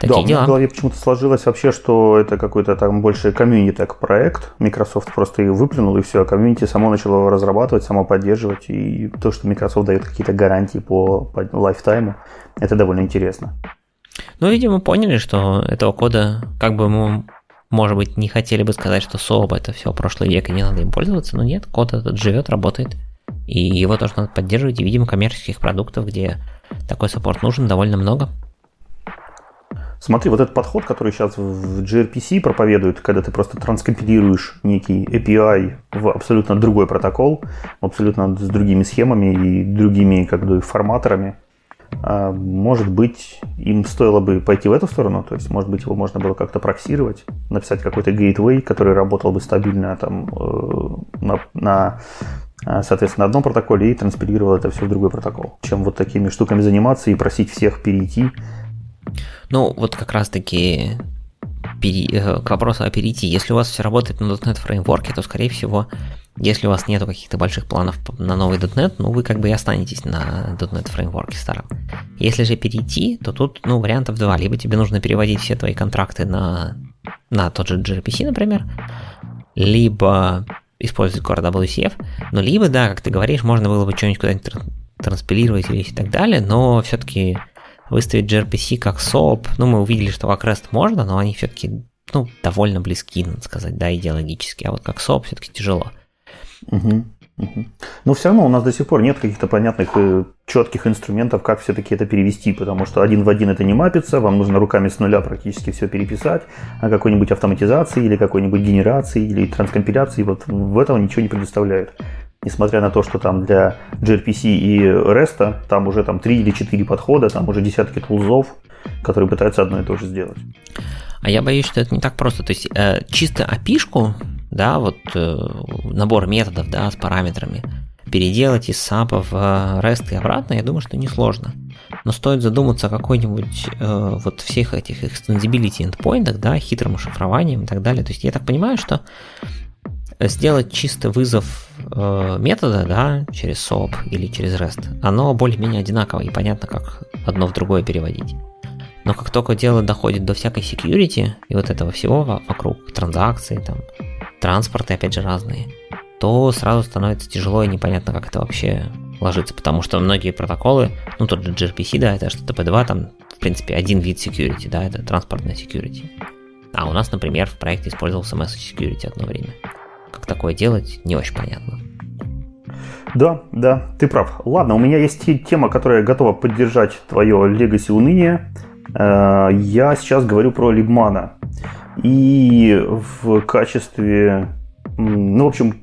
Такие да, у меня в голове почему-то сложилось вообще, что это какой-то там больше комьюнити проект. Microsoft просто ее выплюнул, и все, комьюнити само начало разрабатывать, само поддерживать. И то, что Microsoft дает какие-то гарантии по, по лайфтайму, это довольно интересно. Ну, видимо, поняли, что этого кода, как бы мы, может быть, не хотели бы сказать, что SOAP это все прошлый век и не надо им пользоваться, но нет, код этот живет, работает. И его тоже надо поддерживать, и, видимо, коммерческих продуктов, где такой саппорт нужен, довольно много. Смотри, вот этот подход, который сейчас в gRPC проповедует, когда ты просто транскомпилируешь некий API в абсолютно другой протокол, абсолютно с другими схемами и другими как бы форматорами, а, может быть, им стоило бы пойти в эту сторону, то есть, может быть, его можно было как-то проксировать, написать какой-то gateway, который работал бы стабильно там э, на, на соответственно, на одном протоколе и транспилировал это все в другой протокол, чем вот такими штуками заниматься и просить всех перейти ну, вот как раз-таки э, к вопросу о перейти. Если у вас все работает на .NET фреймворке, то, скорее всего, если у вас нету каких-то больших планов на новый .NET, ну, вы как бы и останетесь на .NET фреймворке старом. Если же перейти, то тут, ну, вариантов два. Либо тебе нужно переводить все твои контракты на, на тот же gRPC, например, либо использовать Core WCF, ну, либо, да, как ты говоришь, можно было бы что-нибудь куда-нибудь транспилировать и так далее, но все-таки выставить gRPC как SOAP. Ну, мы увидели, что как REST можно, но они все-таки ну, довольно близки, надо сказать, да, идеологически. А вот как SOAP все-таки тяжело. Угу. Угу. Но все равно у нас до сих пор нет каких-то понятных э, четких инструментов, как все-таки это перевести, потому что один в один это не мапится, вам нужно руками с нуля практически все переписать, а какой-нибудь автоматизации или какой-нибудь генерации или транскомпиляции вот в этого ничего не предоставляют несмотря на то, что там для gRPC и REST там уже там 3 или 4 подхода, там уже десятки тулзов, которые пытаются одно и то же сделать. А я боюсь, что это не так просто. То есть э, чисто api да, вот э, набор методов, да, с параметрами, переделать из SAP в REST и обратно, я думаю, что несложно. Но стоит задуматься о какой-нибудь э, вот всех этих extensibility endpointах, да, хитрым шифрованием и так далее. То есть я так понимаю, что сделать чисто вызов э, метода, да, через SOAP или через REST, оно более-менее одинаково и понятно, как одно в другое переводить. Но как только дело доходит до всякой security и вот этого всего вокруг транзакций, там, транспорты опять же разные, то сразу становится тяжело и непонятно, как это вообще ложится, потому что многие протоколы, ну тот же gRPC, да, это HTTP2, там, в принципе, один вид security, да, это транспортная security. А у нас, например, в проекте использовался message security одно время как такое делать, не очень понятно. Да, да, ты прав. Ладно, у меня есть тема, которая готова поддержать твое легаси уныние. Э, я сейчас говорю про Либмана. И в качестве... Ну, в общем,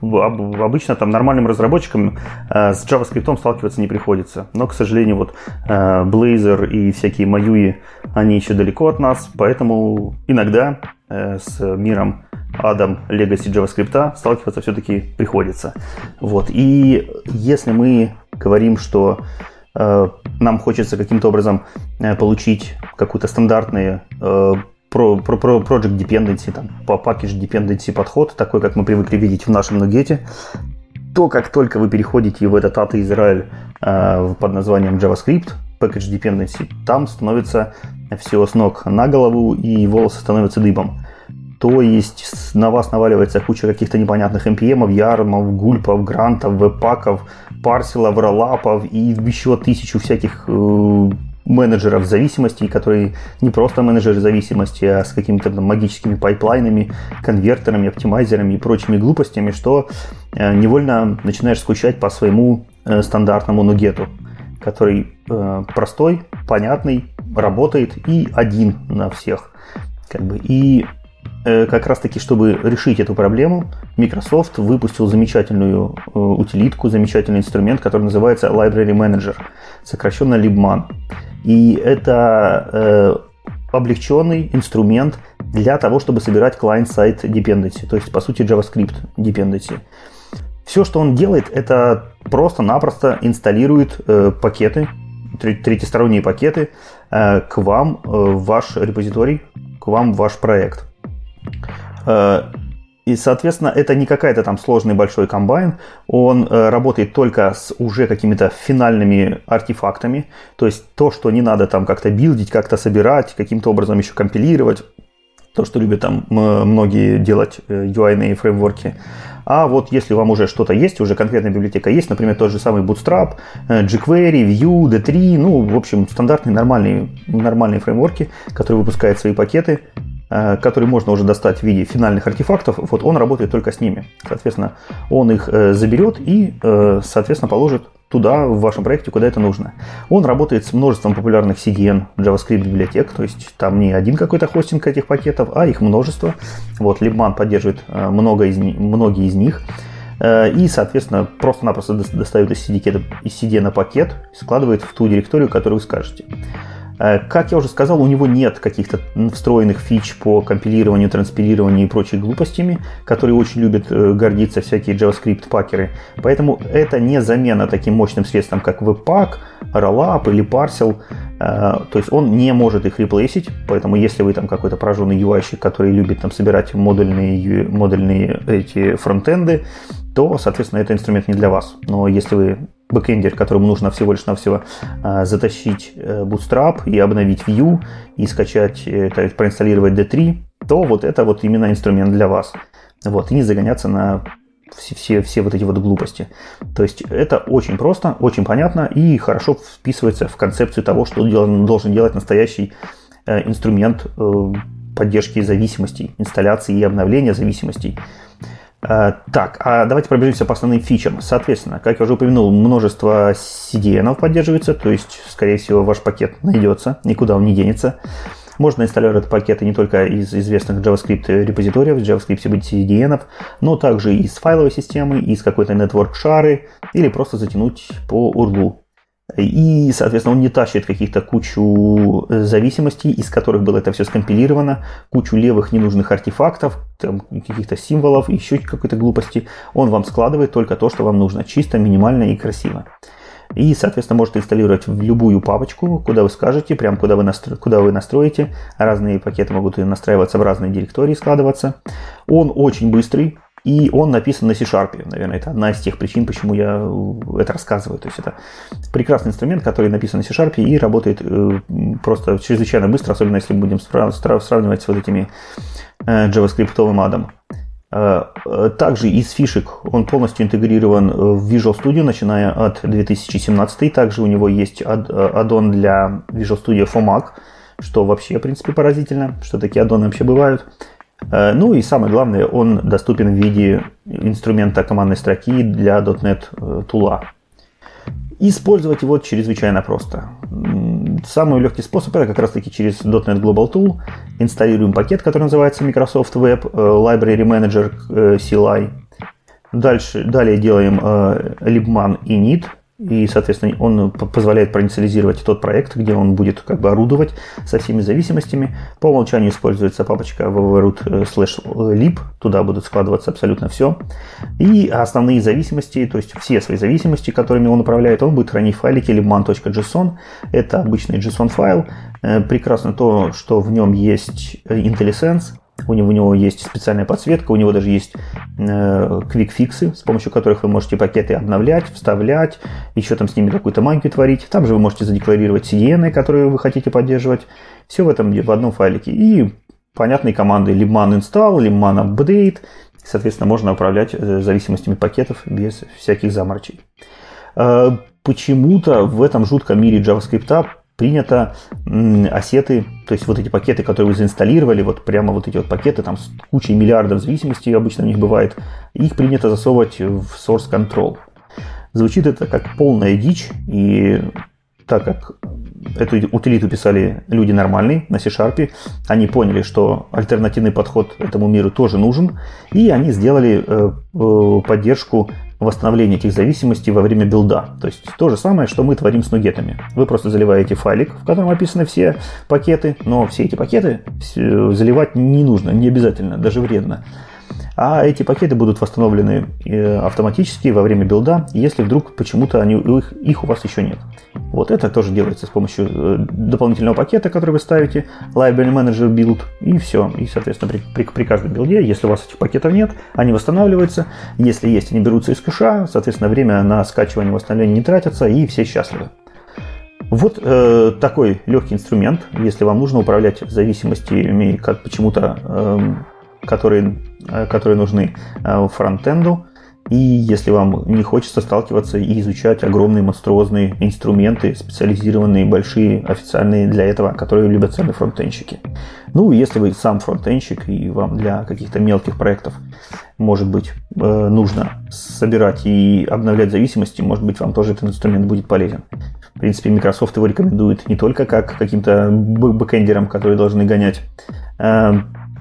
обычно там нормальным разработчикам э, с JavaScript сталкиваться не приходится. Но, к сожалению, вот э, Blazor и всякие Маюи, они еще далеко от нас, поэтому иногда с миром адом Legacy JavaScript сталкиваться все-таки приходится. Вот. И если мы говорим, что э, нам хочется каким-то образом э, получить какую-то стандартную э, про, про, про project dependency, там, по package dependency подход, такой, как мы привыкли видеть в нашем нугете, то как только вы переходите в этот ата Израиль э, под названием JavaScript, package dependency, там становится все с ног на голову и волосы становятся дыбом. То есть на вас наваливается куча каких-то непонятных NPM, ярмов, гульпов, грантов, веб-паков, парселов, роллапов и еще тысячу всяких э, менеджеров зависимостей, которые не просто менеджеры зависимости, а с какими-то там, магическими пайплайнами, конвертерами, оптимайзерами и прочими глупостями, что э, невольно начинаешь скучать по своему э, стандартному нугету, который э, простой, понятный, работает и один на всех. Как бы, и как раз таки, чтобы решить эту проблему, Microsoft выпустил замечательную э, утилитку, замечательный инструмент, который называется Library Manager, сокращенно libman. И это э, облегченный инструмент для того, чтобы собирать client-side dependency, то есть, по сути, JavaScript dependency. Все, что он делает, это просто-напросто инсталирует э, пакеты, третьесторонние пакеты э, к вам э, в ваш репозиторий, к вам в ваш проект. Э, и, соответственно, это не какая-то там сложный большой комбайн, он э, работает только с уже какими-то финальными артефактами, то есть то, что не надо там как-то билдить, как-то собирать, каким-то образом еще компилировать, то, что любят там многие делать UI-ные фреймворки. А вот если вам уже что-то есть, уже конкретная библиотека есть, например, тот же самый Bootstrap, э, jQuery, Vue, D3, ну, в общем, стандартные нормальные, нормальные фреймворки, которые выпускают свои пакеты, Э, который можно уже достать в виде финальных артефактов, вот он работает только с ними. Соответственно, он их э, заберет и, э, соответственно, положит туда, в вашем проекте, куда это нужно. Он работает с множеством популярных CDN JavaScript библиотек, то есть там не один какой-то хостинг этих пакетов, а их множество. Вот Libman поддерживает много из, многие из них. И, соответственно, просто-напросто достает из CDN пакет, складывает в ту директорию, которую вы скажете. Э, как я уже сказал, у него нет каких-то встроенных фич по компилированию, транспилированию и прочей глупостями, которые очень любят э, городить всякие JavaScript-packer ы. Поэтому это не замена таким мощным средством, как Webpack, Rollup или Parcel. Э, то есть он не может их replace ить, поэтому если вы там какой-то прожженный UI, который любит там собирать модульные, модульные эти фронтенды, то, соответственно, это инструмент не для вас. Но если вы бэкэндер, которому нужно всего лишь навсего а, затащить э, Bootstrap и обновить Vue, и скачать, э, то есть проинсталлировать D3, то вот это вот именно инструмент для вас. Вот, и не загоняться на все, все, все вот эти вот глупости. То есть это очень просто, очень понятно и хорошо вписывается в концепцию того, что должен делать настоящий э, инструмент поддержки зависимостей, инсталляции и обновления зависимостей. Э, так, а давайте пробежимся по основным фичам. Соответственно, как я уже упомянул, множество CDN поддерживается, то есть, скорее всего, ваш пакет найдется, никуда он не денется. Можно инсталлировать пакеты не только из известных JavaScript репозиториев, JavaScript CDN, но также из файловой системы, из какой-то network шары или просто затянуть по URL. И, соответственно, он не тащит каких-то кучу э, зависимостей, из которых было это все скомпилировано, кучу левых ненужных артефактов, там, каких-то символов, еще какой-то глупости. Он вам складывает только то, что вам нужно, чисто, минимально и красиво. И, соответственно, можете инсталлировать в любую папочку, куда вы скажете, прям куда вы, настро... куда вы настроите. Разные пакеты могут настраиваться в разные директории, складываться. Он очень быстрый, и он написан на C-Sharp. Наверное, это одна из тех причин, почему я э, это рассказываю. То есть это прекрасный инструмент, который написан на C-Sharp и работает э, просто чрезвычайно быстро, особенно если мы будем сравнивать с вот этими э, JavaScript адом. Также из фишек он полностью интегрирован в Visual Studio, начиная от 2017. Также у него есть аддон для Visual Studio for Mac, что вообще, в принципе, поразительно, что такие аддоны вообще бывают. Э, ну и самое главное, он доступен в виде инструмента командной строки для .NET э, Тула. Использовать его чрезвычайно просто. Самый легкий способ это как раз таки через .NET Global Tool. Инсталируем пакет, который называется Microsoft Web э, Library Manager CLI. Дальше, далее делаем libman init и, соответственно, он позволяет проинициализировать тот проект, где он будет как бы орудовать со всеми зависимостями. По умолчанию используется папочка www.root э, slash lib, туда будут складываться абсолютно все. И основные зависимости, то есть все свои зависимости, которыми он управляет, он будет хранить в файлике libman.json. Это обычный JSON файл. Э, прекрасно то, что в нем есть IntelliSense, у него, у него есть специальная подсветка, у него даже есть э, квик-фиксы, с помощью которых вы можете пакеты обновлять, вставлять, еще там с ними какую-то магию творить. Там же вы можете задекларировать CDN, которые вы хотите поддерживать. Все в этом в одном файлике. И понятные команды libman install, libman update. Соответственно, можно управлять э, зависимостями пакетов без всяких заморочей. Э, почему-то в этом жутком мире JavaScript принято ассеты, то есть вот эти пакеты, которые вы заинсталлировали, вот прямо вот эти вот пакеты, там с кучей миллиардов зависимостей обычно у них бывает, их принято засовывать в source control. Звучит это как полная дичь, и так как эту утилиту писали люди нормальные на C-Sharp, они поняли, что альтернативный подход этому миру тоже нужен, и они сделали э, э, поддержку восстановления этих зависимостей во время билда. То есть то же самое, что мы творим с нугетами. Вы просто заливаете файлик, в котором описаны все пакеты, но все эти пакеты заливать не нужно, не обязательно, даже вредно а эти пакеты будут восстановлены э, автоматически во время билда, если вдруг почему-то они, их, их у вас еще нет. Вот это тоже делается с помощью э, дополнительного пакета, который вы ставите, Library Manager Build, и все. И, соответственно, при, при, при каждом билде, если у вас этих пакетов нет, они восстанавливаются. Если есть, они берутся из кэша, соответственно, время на скачивание и восстановление не тратится, и все счастливы. Вот э, такой легкий инструмент, если вам нужно управлять зависимостями, как почему-то э, которые, э, которые нужны э, фронтенду. И если вам не хочется сталкиваться и изучать огромные монструозные инструменты, специализированные, большие, официальные для этого, которые любят сами фронтенщики. Ну, если вы сам фронтенщик и вам для каких-то мелких проектов, может быть, э, нужно собирать и обновлять зависимости, может быть, вам тоже этот инструмент будет полезен. В принципе, Microsoft его рекомендует не только как каким-то бэкэндерам, которые должны гонять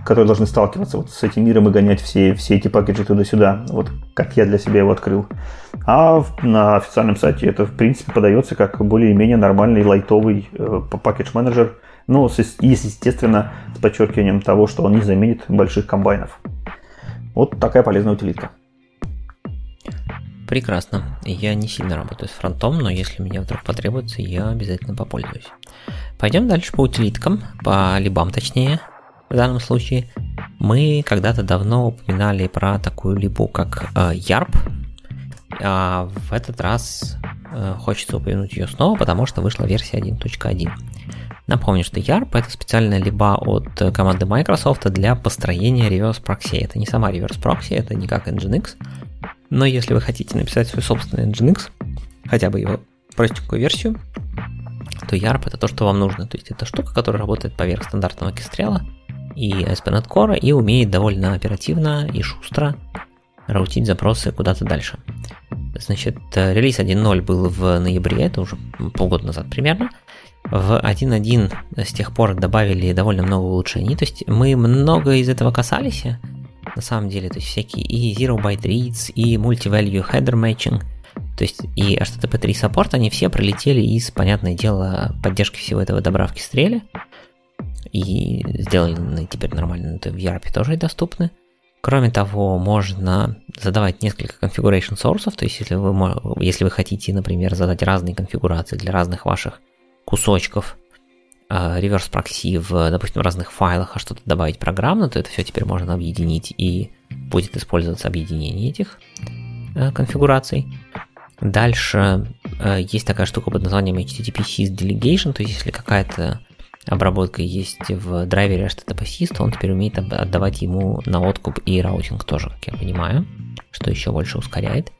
которые должны сталкиваться вот с этим миром и гонять все, все эти пакеты туда-сюда, вот как я для себя его открыл. А на официальном сайте это, в принципе, подается как более-менее нормальный лайтовый э, пакет-менеджер, но с, естественно, с подчеркиванием того, что он не заменит больших комбайнов. Вот такая полезная утилитка. Прекрасно. Я не сильно работаю с фронтом, но если мне вдруг потребуется, я обязательно попользуюсь. Пойдем дальше по утилиткам, по либам точнее в данном случае, мы когда-то давно упоминали про такую либу, как э, YARP. А в этот раз э, хочется упомянуть ее снова, потому что вышла версия 1.1. Напомню, что YARP это специальная либа от команды Microsoft для построения reverse proxy. Это не сама reverse proxy, это не как Nginx. Но если вы хотите написать свой собственный Nginx, хотя бы его простенькую версию, то YARP это то, что вам нужно. То есть это штука, которая работает поверх стандартного кистрела и ASP.NET Core и умеет довольно оперативно и шустро раутить запросы куда-то дальше. Значит, релиз 1.0 был в ноябре, это уже полгода назад примерно. В 1.1 с тех пор добавили довольно много улучшений. То есть мы много из этого касались, на самом деле. То есть всякие и Zero Byte Reads, и Multi-Value Header Matching. То есть и HTTP3 саппорт, они все пролетели из, понятное дело, поддержки всего этого добра в кистреле и сделаны теперь нормально это в ERP тоже доступны. Кроме того, можно задавать несколько configuration sources, то есть если вы, если вы хотите, например, задать разные конфигурации для разных ваших кусочков реверс прокси в, допустим, разных файлах, а что-то добавить программно, то это все теперь можно объединить и будет использоваться объединение этих э, конфигураций. Дальше э, есть такая штука под названием HTTP Sys Delegation, то есть если какая-то обработка есть в драйвере HTTP SYS, то он теперь умеет отдавать ему на откуп и routing тоже, как я понимаю, что еще больше ускоряет.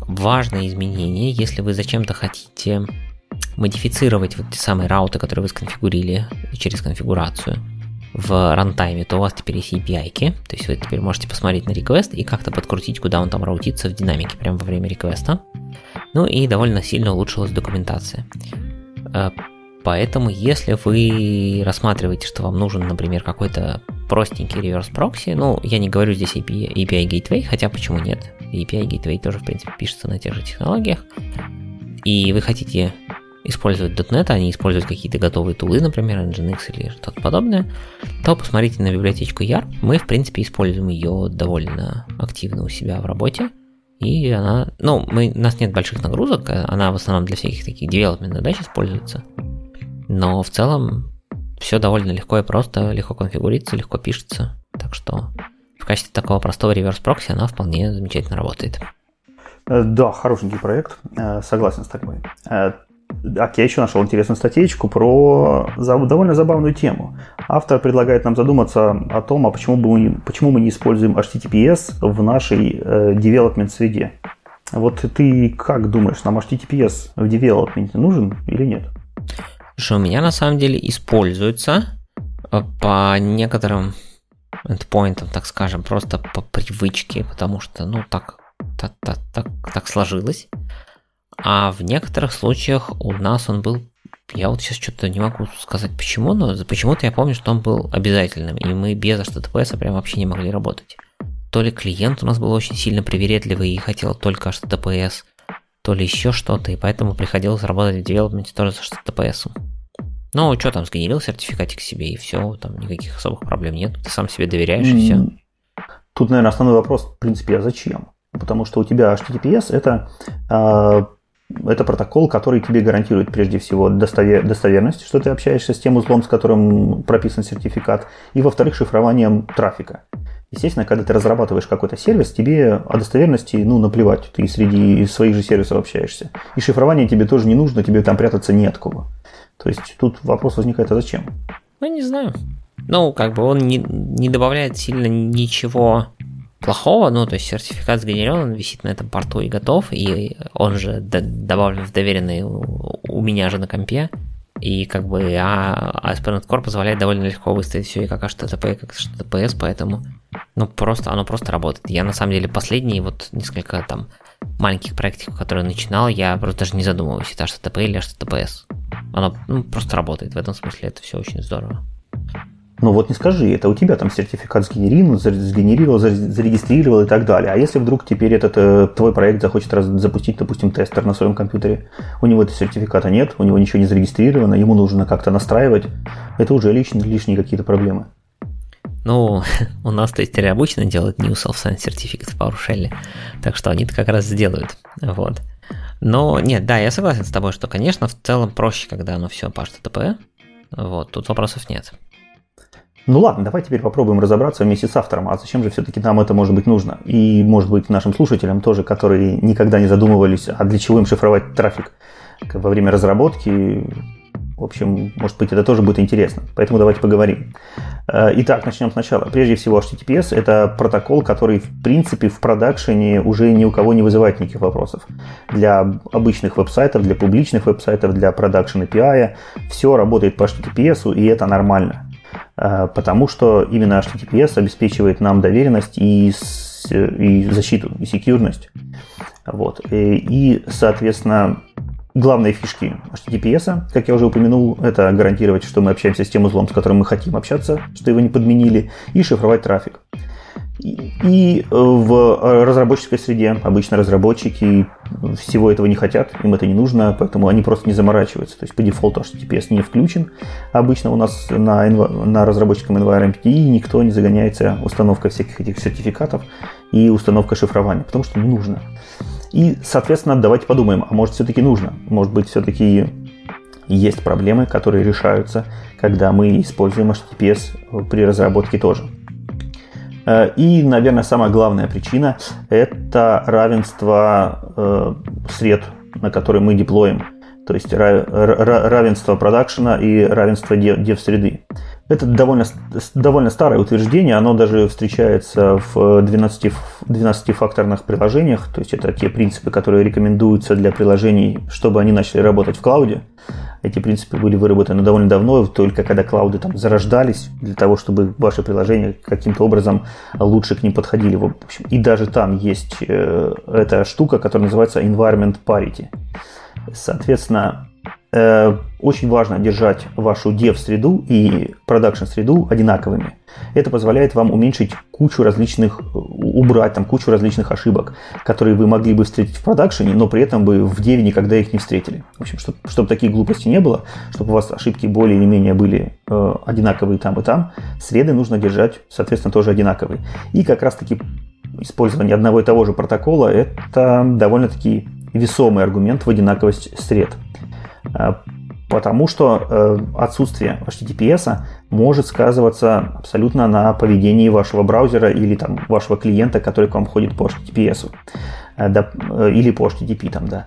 Важное изменение, если вы зачем-то хотите модифицировать вот те самые route ы, которые вы сконфигурили через конфигурацию в runtime е, то у вас теперь есть API, -ки, то есть вы теперь можете посмотреть на request и как-то подкрутить, куда он там route ится в динамике прямо во время request а. Ну и довольно сильно улучшилась документация. Поэтому, если вы рассматриваете, что вам нужен, например, какой-то простенький реверс прокси, ну, я не говорю здесь API, API Gateway, хотя почему нет? API Gateway тоже, в принципе, пишется на тех же технологиях. И вы хотите использовать .NET, а не использовать какие-то готовые тулы, например, Nginx или что-то подобное, то посмотрите на библиотечку YARP. Мы, в принципе, используем ее довольно активно у себя в работе. И она, ну, мы, у нас нет больших нагрузок, она в основном для всяких таких development задач используется. Но в целом все довольно легко и просто, легко конфигурируется, легко пишется. Так что в качестве такого простого реверс-прокси она вполне замечательно работает. Э, да, хорошенький проект, э, согласен с тобой. Э, так, я еще нашел интересную статейку про довольно забавную тему. Автор предлагает нам задуматься о том, а почему, бы мы, почему мы не используем HTTPS в нашей э, development среде. Вот ты как думаешь, нам HTTPS в development нужен или нет? Что у меня на самом деле используется э, по некоторым endpointам, так скажем, просто по привычке, потому что, ну, так, так, так, так, так сложилось. А в некоторых случаях у нас он был, я вот сейчас что-то не могу сказать почему, но почему-то я помню, что он был обязательным, и мы без HTTPS прям вообще не могли работать. То ли клиент у нас был очень сильно привередливый и хотел только HTTPS, то ли еще что-то, и поэтому приходилось работать в девелопменте тоже с HTTPS. Ну, что там, сгенерил сертификатик себе, и все, там никаких особых проблем нет, ты сам себе доверяешь, и все. Тут, наверное, основной вопрос, в принципе, а зачем? Потому что у тебя HTTPS это, э, это протокол, который тебе гарантирует прежде всего достовер, достоверность, что ты общаешься с тем узлом, с которым прописан сертификат, и, во-вторых, шифрованием трафика. Естественно, когда ты разрабатываешь какой-то сервис, тебе о достоверности, ну, наплевать, ты среди своих же сервисов общаешься. И шифрование тебе тоже не нужно, тебе там прятаться не от кого. То есть тут вопрос возникает, а зачем? Ну, не знаю. Ну, как бы он не, не добавляет сильно ничего плохого, ну, то есть сертификат сгенерен, он висит на этом порту и готов, и он же добавлен в доверенный у, у меня же на компе, и как бы а ASP.NET Core позволяет довольно легко выставить все и как HTTP, и как HTTPS, поэтому ну просто оно просто работает. Я на самом деле последние вот несколько там маленьких проектиков, которые начинал, я просто даже не задумываюсь, это HTTP или HTTPS. Оно ну, просто работает, в этом смысле это все очень здорово. Ну вот не скажи, это у тебя там сертификат сгенерировал, сгенерировал, зарегистрировал и так далее. А если вдруг теперь этот э, твой проект захочет раз, запустить, допустим, тестер на своем компьютере, у него этого сертификата нет, у него ничего не зарегистрировано, ему нужно как-то настраивать, это уже лишние, лишние какие-то проблемы. Ну, [laughs] у нас тестеры обычно делают New Self-Signed Certificate в PowerShell, так что они это как раз сделают. Вот. Но нет, да, я согласен с тобой, что, конечно, в целом проще, когда оно все по HTTP. Вот, тут вопросов нет. Ну ладно, давай теперь попробуем разобраться вместе с автором, а зачем же все-таки нам это может быть нужно? И может быть нашим слушателям тоже, которые никогда не задумывались, а для чего им шифровать трафик во время разработки. В общем, может быть, это тоже будет интересно. Поэтому давайте поговорим. Э, итак, начнем сначала. Прежде всего, HTTPS – это протокол, который, в принципе, в production е уже ни у кого не вызывает никаких вопросов. Для обычных веб-сайтов, для публичных веб-сайтов, для production API все работает по HTTPS, и это нормально. Э, потому что именно HTTPS обеспечивает нам доверенность и, и защиту, и secure ность. Вот. И, и, соответственно, главные фишки HTTPS, как я уже упомянул, это гарантировать, что мы общаемся с тем узлом, с которым мы хотим общаться, что его не подменили, и шифровать трафик. И в разработческой среде обычно разработчики всего этого не хотят, им это не нужно, поэтому они просто не заморачиваются. То есть по дефолту HTTPS не включен. Обычно у нас на, на разработчиком environment и никто не загоняется установкой всяких этих сертификатов и установкой шифрования, потому что не нужно. И, соответственно, давайте подумаем, а может все-таки нужно? Может быть, все-таки есть проблемы, которые решаются, когда мы используем HTTPS при разработке тоже. Э, и, наверное, самая главная причина – это равенство э, сред, на которые мы деплоим. То есть равенство продакшена и равенство дев-среды. Это довольно, довольно старое утверждение, оно даже встречается в 12, 12-факторных приложениях, то есть это те принципы, которые рекомендуются для приложений, чтобы они начали работать в клауде. Эти принципы были выработаны довольно давно, только когда клауды там зарождались, для того, чтобы ваши приложения каким-то образом лучше к ним подходили. В общем, и даже там есть э, эта штука, которая называется environment parity. Соответственно, Э, очень важно держать вашу dev-среду и продакшн-среду одинаковыми. Это позволяет вам уменьшить кучу различных, убрать там кучу различных ошибок, которые вы могли бы встретить в продакшене, но при этом бы в деве никогда их не встретили. В общем, чтобы, чтобы таких глупостей не было, чтобы у вас ошибки более или менее были э, одинаковые там и там, среды нужно держать, соответственно, тоже одинаковые. И как раз-таки использование одного и того же протокола – это довольно-таки весомый аргумент в одинаковость сред. Э, потому что э, отсутствие HTTPS может сказываться абсолютно на поведении вашего браузера или там, вашего клиента, который к вам ходит по HTTPS э, или по HTTP. Там, да.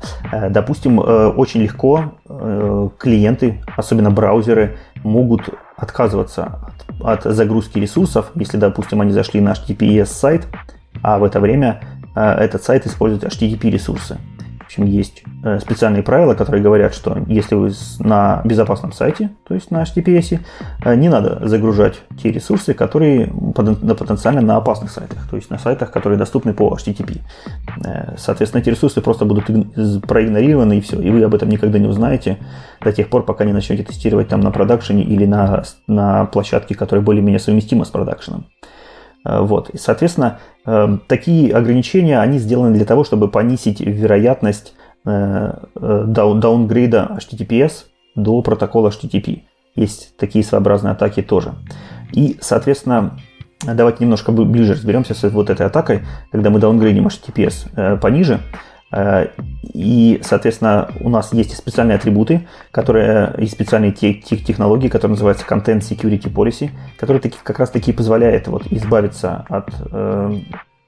Допустим, очень легко клиенты, особенно браузеры, могут отказываться от, от загрузки ресурсов, если, допустим, они зашли на HTTPS сайт, а в это время этот сайт использует HTTP ресурсы общем, есть э, специальные правила, которые говорят, что если вы на безопасном сайте, то есть на HTTPS, э, не надо загружать те ресурсы, которые потенциально на опасных сайтах, то есть на сайтах, которые доступны по HTTP. Э, соответственно, эти ресурсы просто будут проигнорированы и все, и вы об этом никогда не узнаете до тех пор, пока не начнете тестировать там на продакшене или на, на площадке, которая более-менее совместима с продакшеном. Вот. И, соответственно, такие ограничения, они сделаны для того, чтобы понизить вероятность Э, э, даунгрейда HTTPS до протокола HTTP. Есть такие своеобразные атаки тоже. И, соответственно, давайте немножко ближе разберемся с вот этой атакой, когда мы даунгрейдим HTTPS э, пониже. И, соответственно, у нас есть специальные атрибуты, которые и специальные технологии, которые называются Content Security Policy, которые таки, как раз таки позволяют вот избавиться от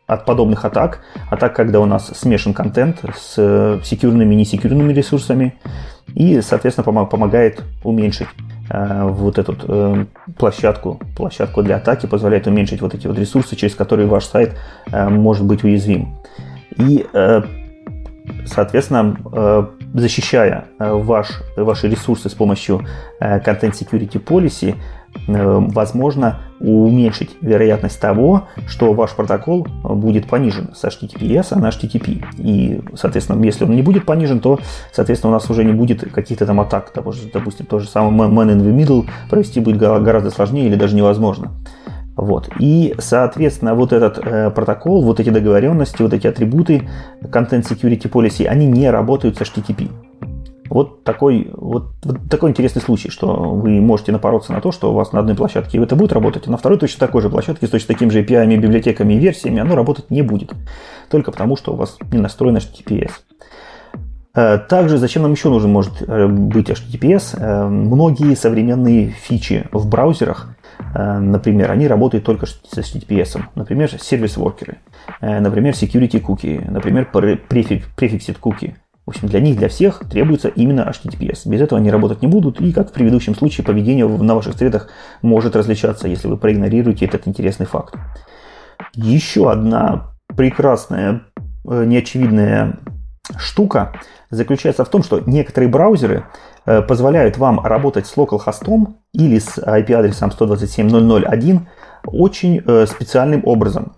от подобных атак. Атак, когда у нас смешан контент с э, секьюрными и несекьюрными ресурсами. И, соответственно, помогает уменьшить э, вот эту э, площадку, площадку для атаки, позволяет уменьшить вот эти вот ресурсы, через которые ваш сайт э, может быть уязвим. И, э, соответственно, э, защищая э, ваш, ваши ресурсы с помощью э, Content Security Policy, возможно уменьшить вероятность того, что ваш протокол будет понижен с HTTPS на HTTP. И, соответственно, если он не будет понижен, то, соответственно, у нас уже не будет каких-то там атак. Того же, допустим, то же самое man in the middle провести будет гораздо сложнее или даже невозможно. Вот. И, соответственно, вот этот э, протокол, вот эти договоренности, вот эти атрибуты Content Security Policy, они не работают с HTTP. Вот такой, вот, вот такой интересный случай, что вы можете напороться на то, что у вас на одной площадке это будет работать, а на второй точно такой же площадке с точно такими же API, библиотеками и версиями оно работать не будет. Только потому, что у вас не настроен HTTPS. Э, также зачем нам еще нужен может э, быть HTTPS? Э, многие современные фичи в браузерах, например, они работают только с HTTPS. Например, сервис-воркеры, например, security cookie, например, prefixed cookie – в общем, для них, для всех требуется именно HTTPS. Без этого они работать не будут, и, как в предыдущем случае, поведение на ваших средах может различаться, если вы проигнорируете этот интересный факт. Еще одна прекрасная, э, неочевидная штука заключается в том, что некоторые браузеры э, позволяют вам работать с localhost или с IP-адресом 127.0.0.1 очень э, специальным образом.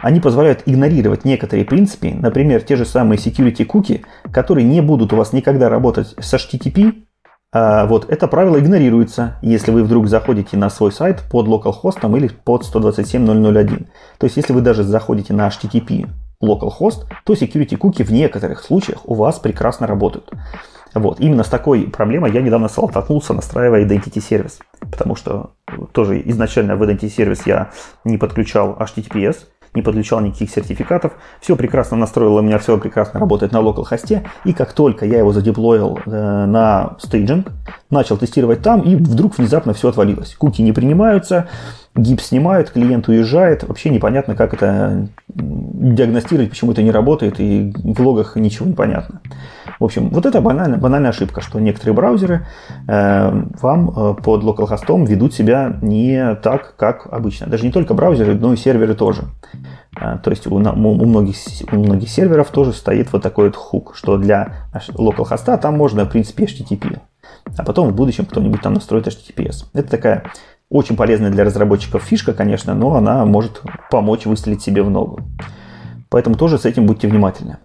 Они позволяют игнорировать некоторые принципы, например, те же самые security cookie, которые не будут у вас никогда работать с HTTP. А вот это правило игнорируется, если вы вдруг заходите на свой сайт под localhost или под 127.0.0.1. То есть, если вы даже заходите на HTTP localhost, то security cookie в некоторых случаях у вас прекрасно работают. Вот. Именно с такой проблемой я недавно столкнулся, настраивая Identity сервис. Потому что тоже изначально в Identity сервис я не подключал HTTPS, не подключал никаких сертификатов. Все прекрасно настроило, у меня все прекрасно работает на локал хосте. И как только я его задеплоил э, на стейджинг, начал тестировать там, и вдруг внезапно все отвалилось. Куки не принимаются, гипс снимают, клиент уезжает. Вообще непонятно, как это диагностировать, почему это не работает, и в логах ничего не понятно. В общем, вот это банальная, банальная ошибка, что некоторые браузеры э, вам э, под localhost ведут себя не так, как обычно. Даже не только браузеры, но и серверы тоже. Э, то есть у, у, многих, у многих серверов тоже стоит вот такой вот хук, что для localhost там можно, в принципе, HTTP. А потом в будущем кто-нибудь там настроит HTTPS. Это такая очень полезная для разработчиков фишка, конечно, но она может помочь выстрелить себе в ногу. Поэтому тоже с этим будьте внимательны.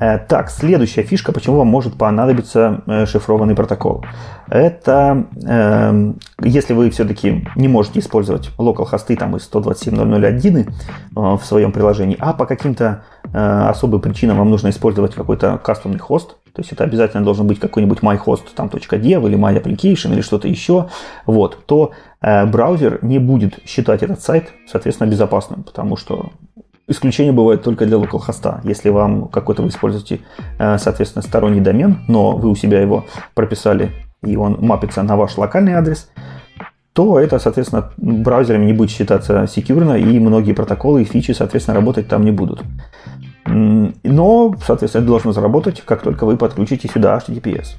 Э, так, следующая фишка, почему вам может понадобиться э, шифрованный протокол. Это э, если вы все-таки не можете использовать local хосты там из 127.0.0.1 э, в своем приложении, а по каким-то э, особым причинам вам нужно использовать какой-то кастомный хост, то есть это обязательно должен быть какой-нибудь myhost там, .dev или myapplication или что-то еще, вот, то браузер не будет считать этот сайт, соответственно, безопасным, потому что Исключение бывает только для localhost. Если вам какой-то вы используете, э, соответственно, сторонний домен, но вы у себя его прописали, и он мапится на ваш локальный адрес, то это, соответственно, браузерами не будет считаться секьюрно, и многие протоколы и фичи, соответственно, работать там не будут. Но, соответственно, это должно заработать, как только вы подключите сюда HTTPS.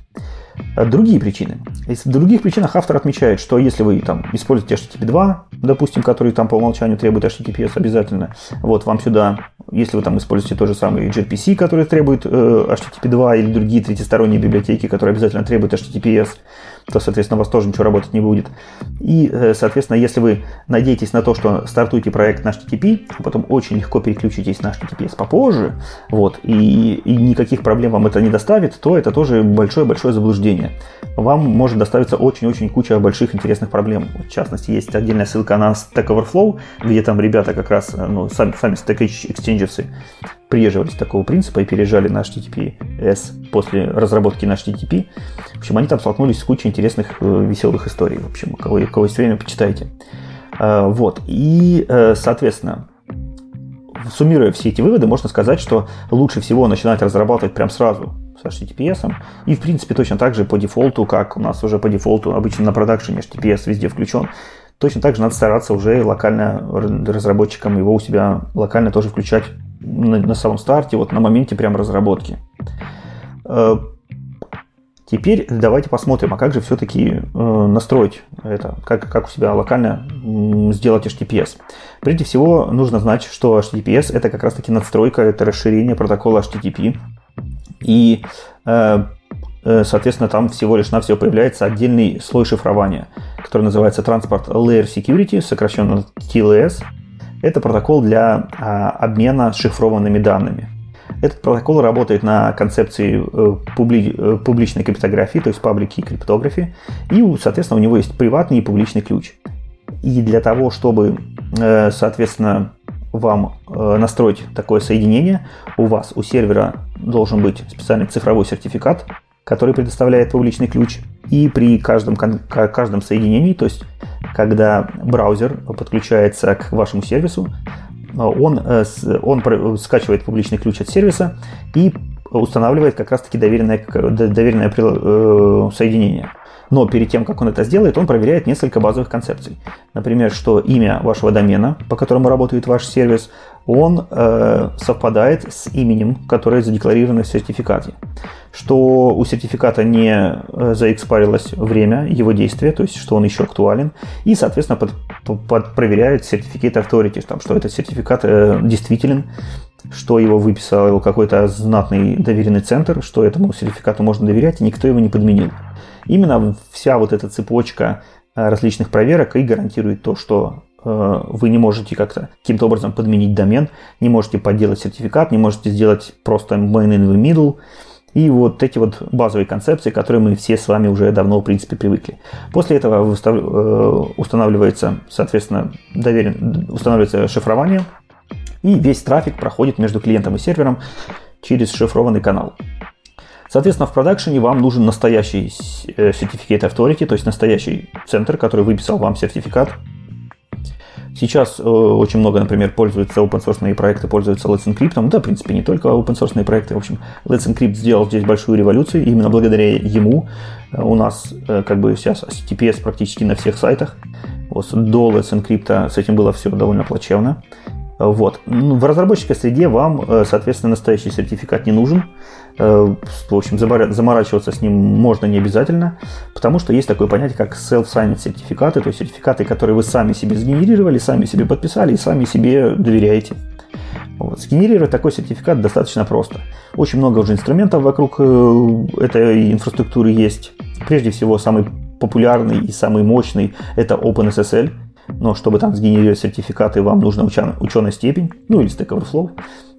А другие причины. В других причинах автор отмечает, что если вы там используете HTTP 2, допустим, который там по умолчанию требует HTTPS обязательно, вот вам сюда если вы там используете тот же самый gRPC, который требует э, HTTP 2 или другие третьесторонние библиотеки, которые обязательно требуют HTTPS, то, соответственно, у вас тоже ничего работать не будет. И, э, соответственно, если вы надеетесь на то, что стартуете проект на HTTP, а потом очень легко переключитесь на HTTPS попозже, вот, и, и никаких проблем вам это не доставит, то это тоже большое-большое заблуждение. Вам может доставиться очень-очень куча больших интересных проблем. В частности, есть отдельная ссылка на Stack Overflow, где там ребята как раз, э, ну, сами, сами Stack Exchange придерживались такого принципа и переезжали на HTTPS после разработки на HTTP. В общем, они там столкнулись с кучей интересных, э, веселых историй. В общем, у кого, у кого есть время, почитайте. Э, вот. И, э, соответственно, суммируя все эти выводы, можно сказать, что лучше всего начинать разрабатывать прям сразу с HTTPS. И, в принципе, точно так же по дефолту, как у нас уже по дефолту обычно на продакшене HTTPS везде включен, точно так же надо стараться уже локально разработчикам его у себя локально тоже включать на, на самом старте, вот на моменте прям разработки. Э, теперь давайте посмотрим, а как же все-таки э, настроить это, как, как у себя локально сделать HTTPS. Прежде всего, нужно знать, что HTTPS это как раз-таки надстройка, это расширение протокола HTTP. И, э, соответственно, там всего лишь навсего появляется отдельный слой шифрования, который называется Transport Layer Security, сокращенно TLS – это протокол для а, обмена шифрованными данными. Этот протокол работает на концепции э, публи, э, публичной криптографии, то есть public key cryptography, и, соответственно, у него есть приватный и публичный ключ. И для того, чтобы, э, соответственно, вам настроить такое соединение, у вас у сервера должен быть специальный цифровой сертификат, который предоставляет публичный ключ. И при каждом, каждом соединении, то есть когда браузер подключается к вашему сервису, он, э, он скачивает публичный ключ от сервиса и устанавливает как раз-таки доверенное, доверенное э, соединение. Но перед тем, как он это сделает, он проверяет несколько базовых концепций. Например, что имя вашего домена, по которому работает ваш сервис, он э, совпадает с именем, которое задекларировано в сертификате. Что у сертификата не э, заэкспарилось время его действия, то есть что он еще актуален. И, соответственно, под, под проверяет сертификат authority, там, что этот сертификат э, действителен, что его выписал какой-то знатный доверенный центр, что этому сертификату можно доверять, и никто его не подменил. Именно вся вот эта цепочка э, различных проверок и гарантирует то, что Э, вы не можете как-то каким-то образом подменить домен, не можете подделать сертификат, не можете сделать просто main in the middle. И вот эти вот базовые концепции, которые мы все с вами уже давно, в принципе, привыкли. После этого э, устанавливается, соответственно, доверен, устанавливается шифрование, и весь трафик проходит между клиентом и сервером через шифрованный канал. Соответственно, в продакшене вам нужен настоящий э, Certificate Authority, то есть настоящий центр, который выписал вам сертификат Сейчас э, очень много, например, пользуются open source проекты, пользуются Let's Encrypt. Да, в принципе, не только open source проекты. В общем, Let's Encrypt сделал здесь большую революцию. Именно благодаря ему э, у нас э, как бы сейчас HTTPS практически на всех сайтах. Вот, до Let's Encrypt с этим было все довольно плачевно. Вот. Ну, в разработческой среде вам, э, соответственно, настоящий сертификат не нужен. Э, в общем, заморачиваться с ним можно не обязательно, потому что есть такое понятие, как self-signed сертификаты, то есть сертификаты, которые вы сами себе сгенерировали, сами себе подписали и сами себе доверяете. Вот. Сгенерировать такой сертификат достаточно просто. Очень много уже инструментов вокруг э, этой инфраструктуры есть. Прежде всего, самый популярный и самый мощный – это OpenSSL – но чтобы там сгенерировать сертификаты, вам нужна ученая, степень, ну или Stack Overflow,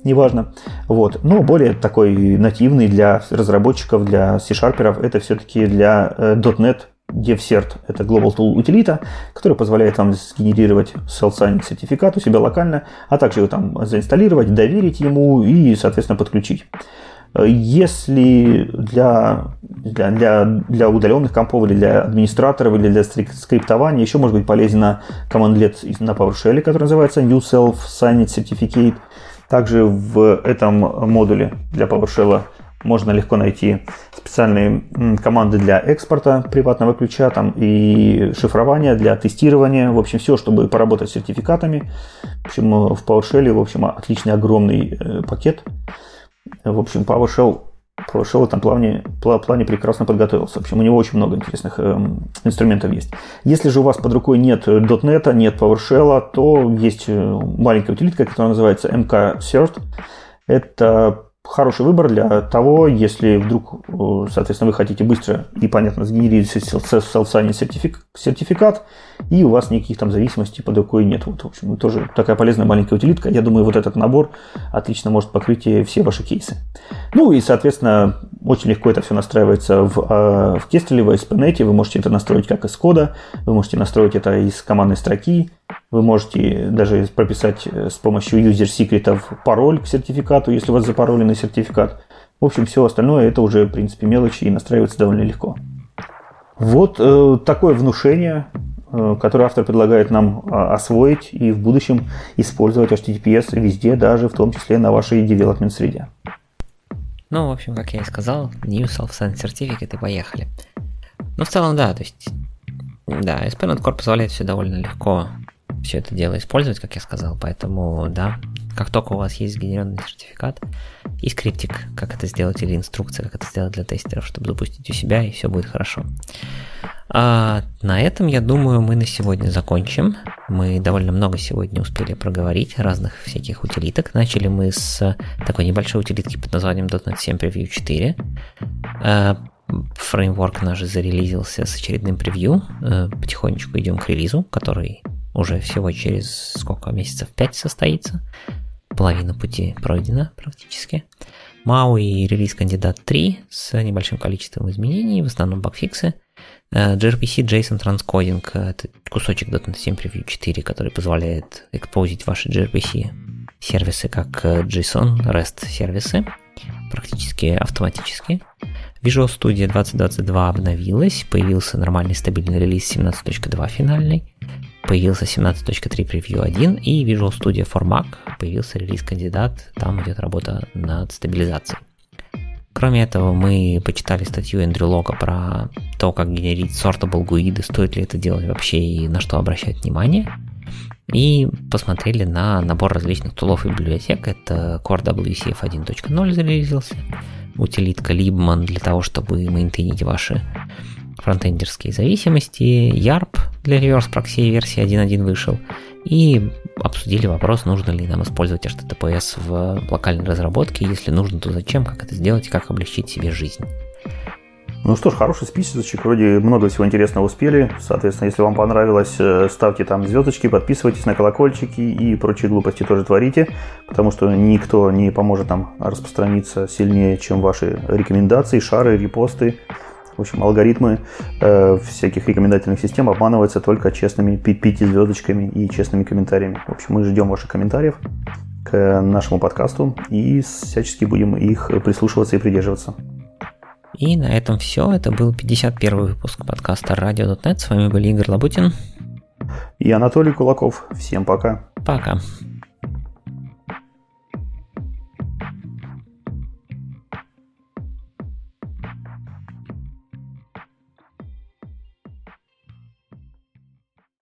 неважно. Вот. Но более такой нативный для разработчиков, для C-шарперов, это все-таки для э, .NET DevCert, это Global Tool утилита, который позволяет вам сгенерировать self-signing сертификат у себя локально, а также его там заинсталлировать, доверить ему и, соответственно, подключить. Если для, для, для, для удаленных компов или для администраторов или для скриптования еще может быть полезна командлет на PowerShell, который называется New Self Signed Certificate. Также в этом модуле для PowerShell можно легко найти специальные команды для экспорта приватного ключа там, и шифрования для тестирования. В общем, все, чтобы поработать с сертификатами. В общем, в PowerShell в общем, отличный огромный э, пакет в общем, PowerShell PowerShell в этом плане, плане прекрасно подготовился. В общем, у него очень много интересных э, инструментов есть. Если же у вас под рукой нет .NET, нет PowerShell, то есть э, маленькая утилитка, которая называется MK-Cert. Это хороший выбор для того, если вдруг, э, соответственно, вы хотите быстро и понятно сгенерировать self-signing сертификат, и у вас никаких там зависимостей под рукой нет. Вот, в общем, тоже такая полезная маленькая утилитка. Я думаю, вот этот набор отлично может покрыть все ваши кейсы. Ну и, соответственно, очень легко это все настраивается в, э, в Kestrel, в ASP.NET. Вы можете это настроить как из кода, вы можете настроить это из командной строки, вы можете даже прописать э, с помощью user секретов пароль к сертификату, если у вас запароленный сертификат. В общем, все остальное это уже, в принципе, мелочи и настраивается довольно легко. Вот э, такое внушение, э, которое автор предлагает нам э, освоить и в будущем использовать HTTPS везде, даже в том числе на вашей development среде. Ну, в общем, как я и сказал, New Self-Signed Certificate и поехали. Ну, в целом, да, то есть, да, SP Core позволяет все довольно легко все это дело использовать, как я сказал. Поэтому, да, как только у вас есть сгенеренный сертификат и скриптик, как это сделать, или инструкция, как это сделать для тестеров, чтобы запустить у себя, и все будет хорошо. А на этом, я думаю, мы на сегодня закончим. Мы довольно много сегодня успели проговорить разных всяких утилиток. Начали мы с такой небольшой утилитки под названием .NET 7 Preview 4. А, фреймворк наш зарелизился с очередным превью. А, потихонечку идем к релизу, который уже всего через сколько месяцев, 5 состоится. Половина пути пройдена практически. MAU и релиз кандидат 3 с небольшим количеством изменений, в основном багфиксы. GRPC JSON Transcoding – это кусочек .NET 7 Preview 4, который позволяет экспозить ваши gRPC сервисы как э, JSON, REST сервисы, практически автоматически. Visual Studio 2022 обновилась, появился нормальный стабильный релиз 17.2 финальный появился 17.3 Preview 1 и Visual Studio for Mac появился релиз-кандидат, там идет работа над стабилизацией. Кроме этого, мы почитали статью Эндрю Лога про то, как генерить sortable GUID, стоит ли это делать вообще и на что обращать внимание. И посмотрели на набор различных тулов и библиотек. Это Core WCF 1.0 зарелизился, утилитка Libman для того, чтобы мейнтейнить ваши фронтендерские зависимости, YARP для reverse proxy версии 1.1 вышел, и обсудили вопрос, нужно ли нам использовать HTTPS в локальной разработке, если нужно, то зачем, как это сделать как облегчить себе жизнь. Ну что ж, хороший списочек, вроде много всего интересного успели. Соответственно, если вам понравилось, э, ставьте там звездочки, подписывайтесь на колокольчики и прочие глупости тоже творите, потому что никто не поможет нам распространиться сильнее, чем ваши рекомендации, шары, репосты в общем, алгоритмы э, всяких рекомендательных систем обманываются только честными пятизвездочками и честными комментариями. В общем, мы ждем ваших комментариев к нашему подкасту и всячески будем их прислушиваться и придерживаться. И на этом все. Это был 51 выпуск подкаста Radio.net. С вами были Игорь Лабутин и Анатолий Кулаков. Всем пока. Пока.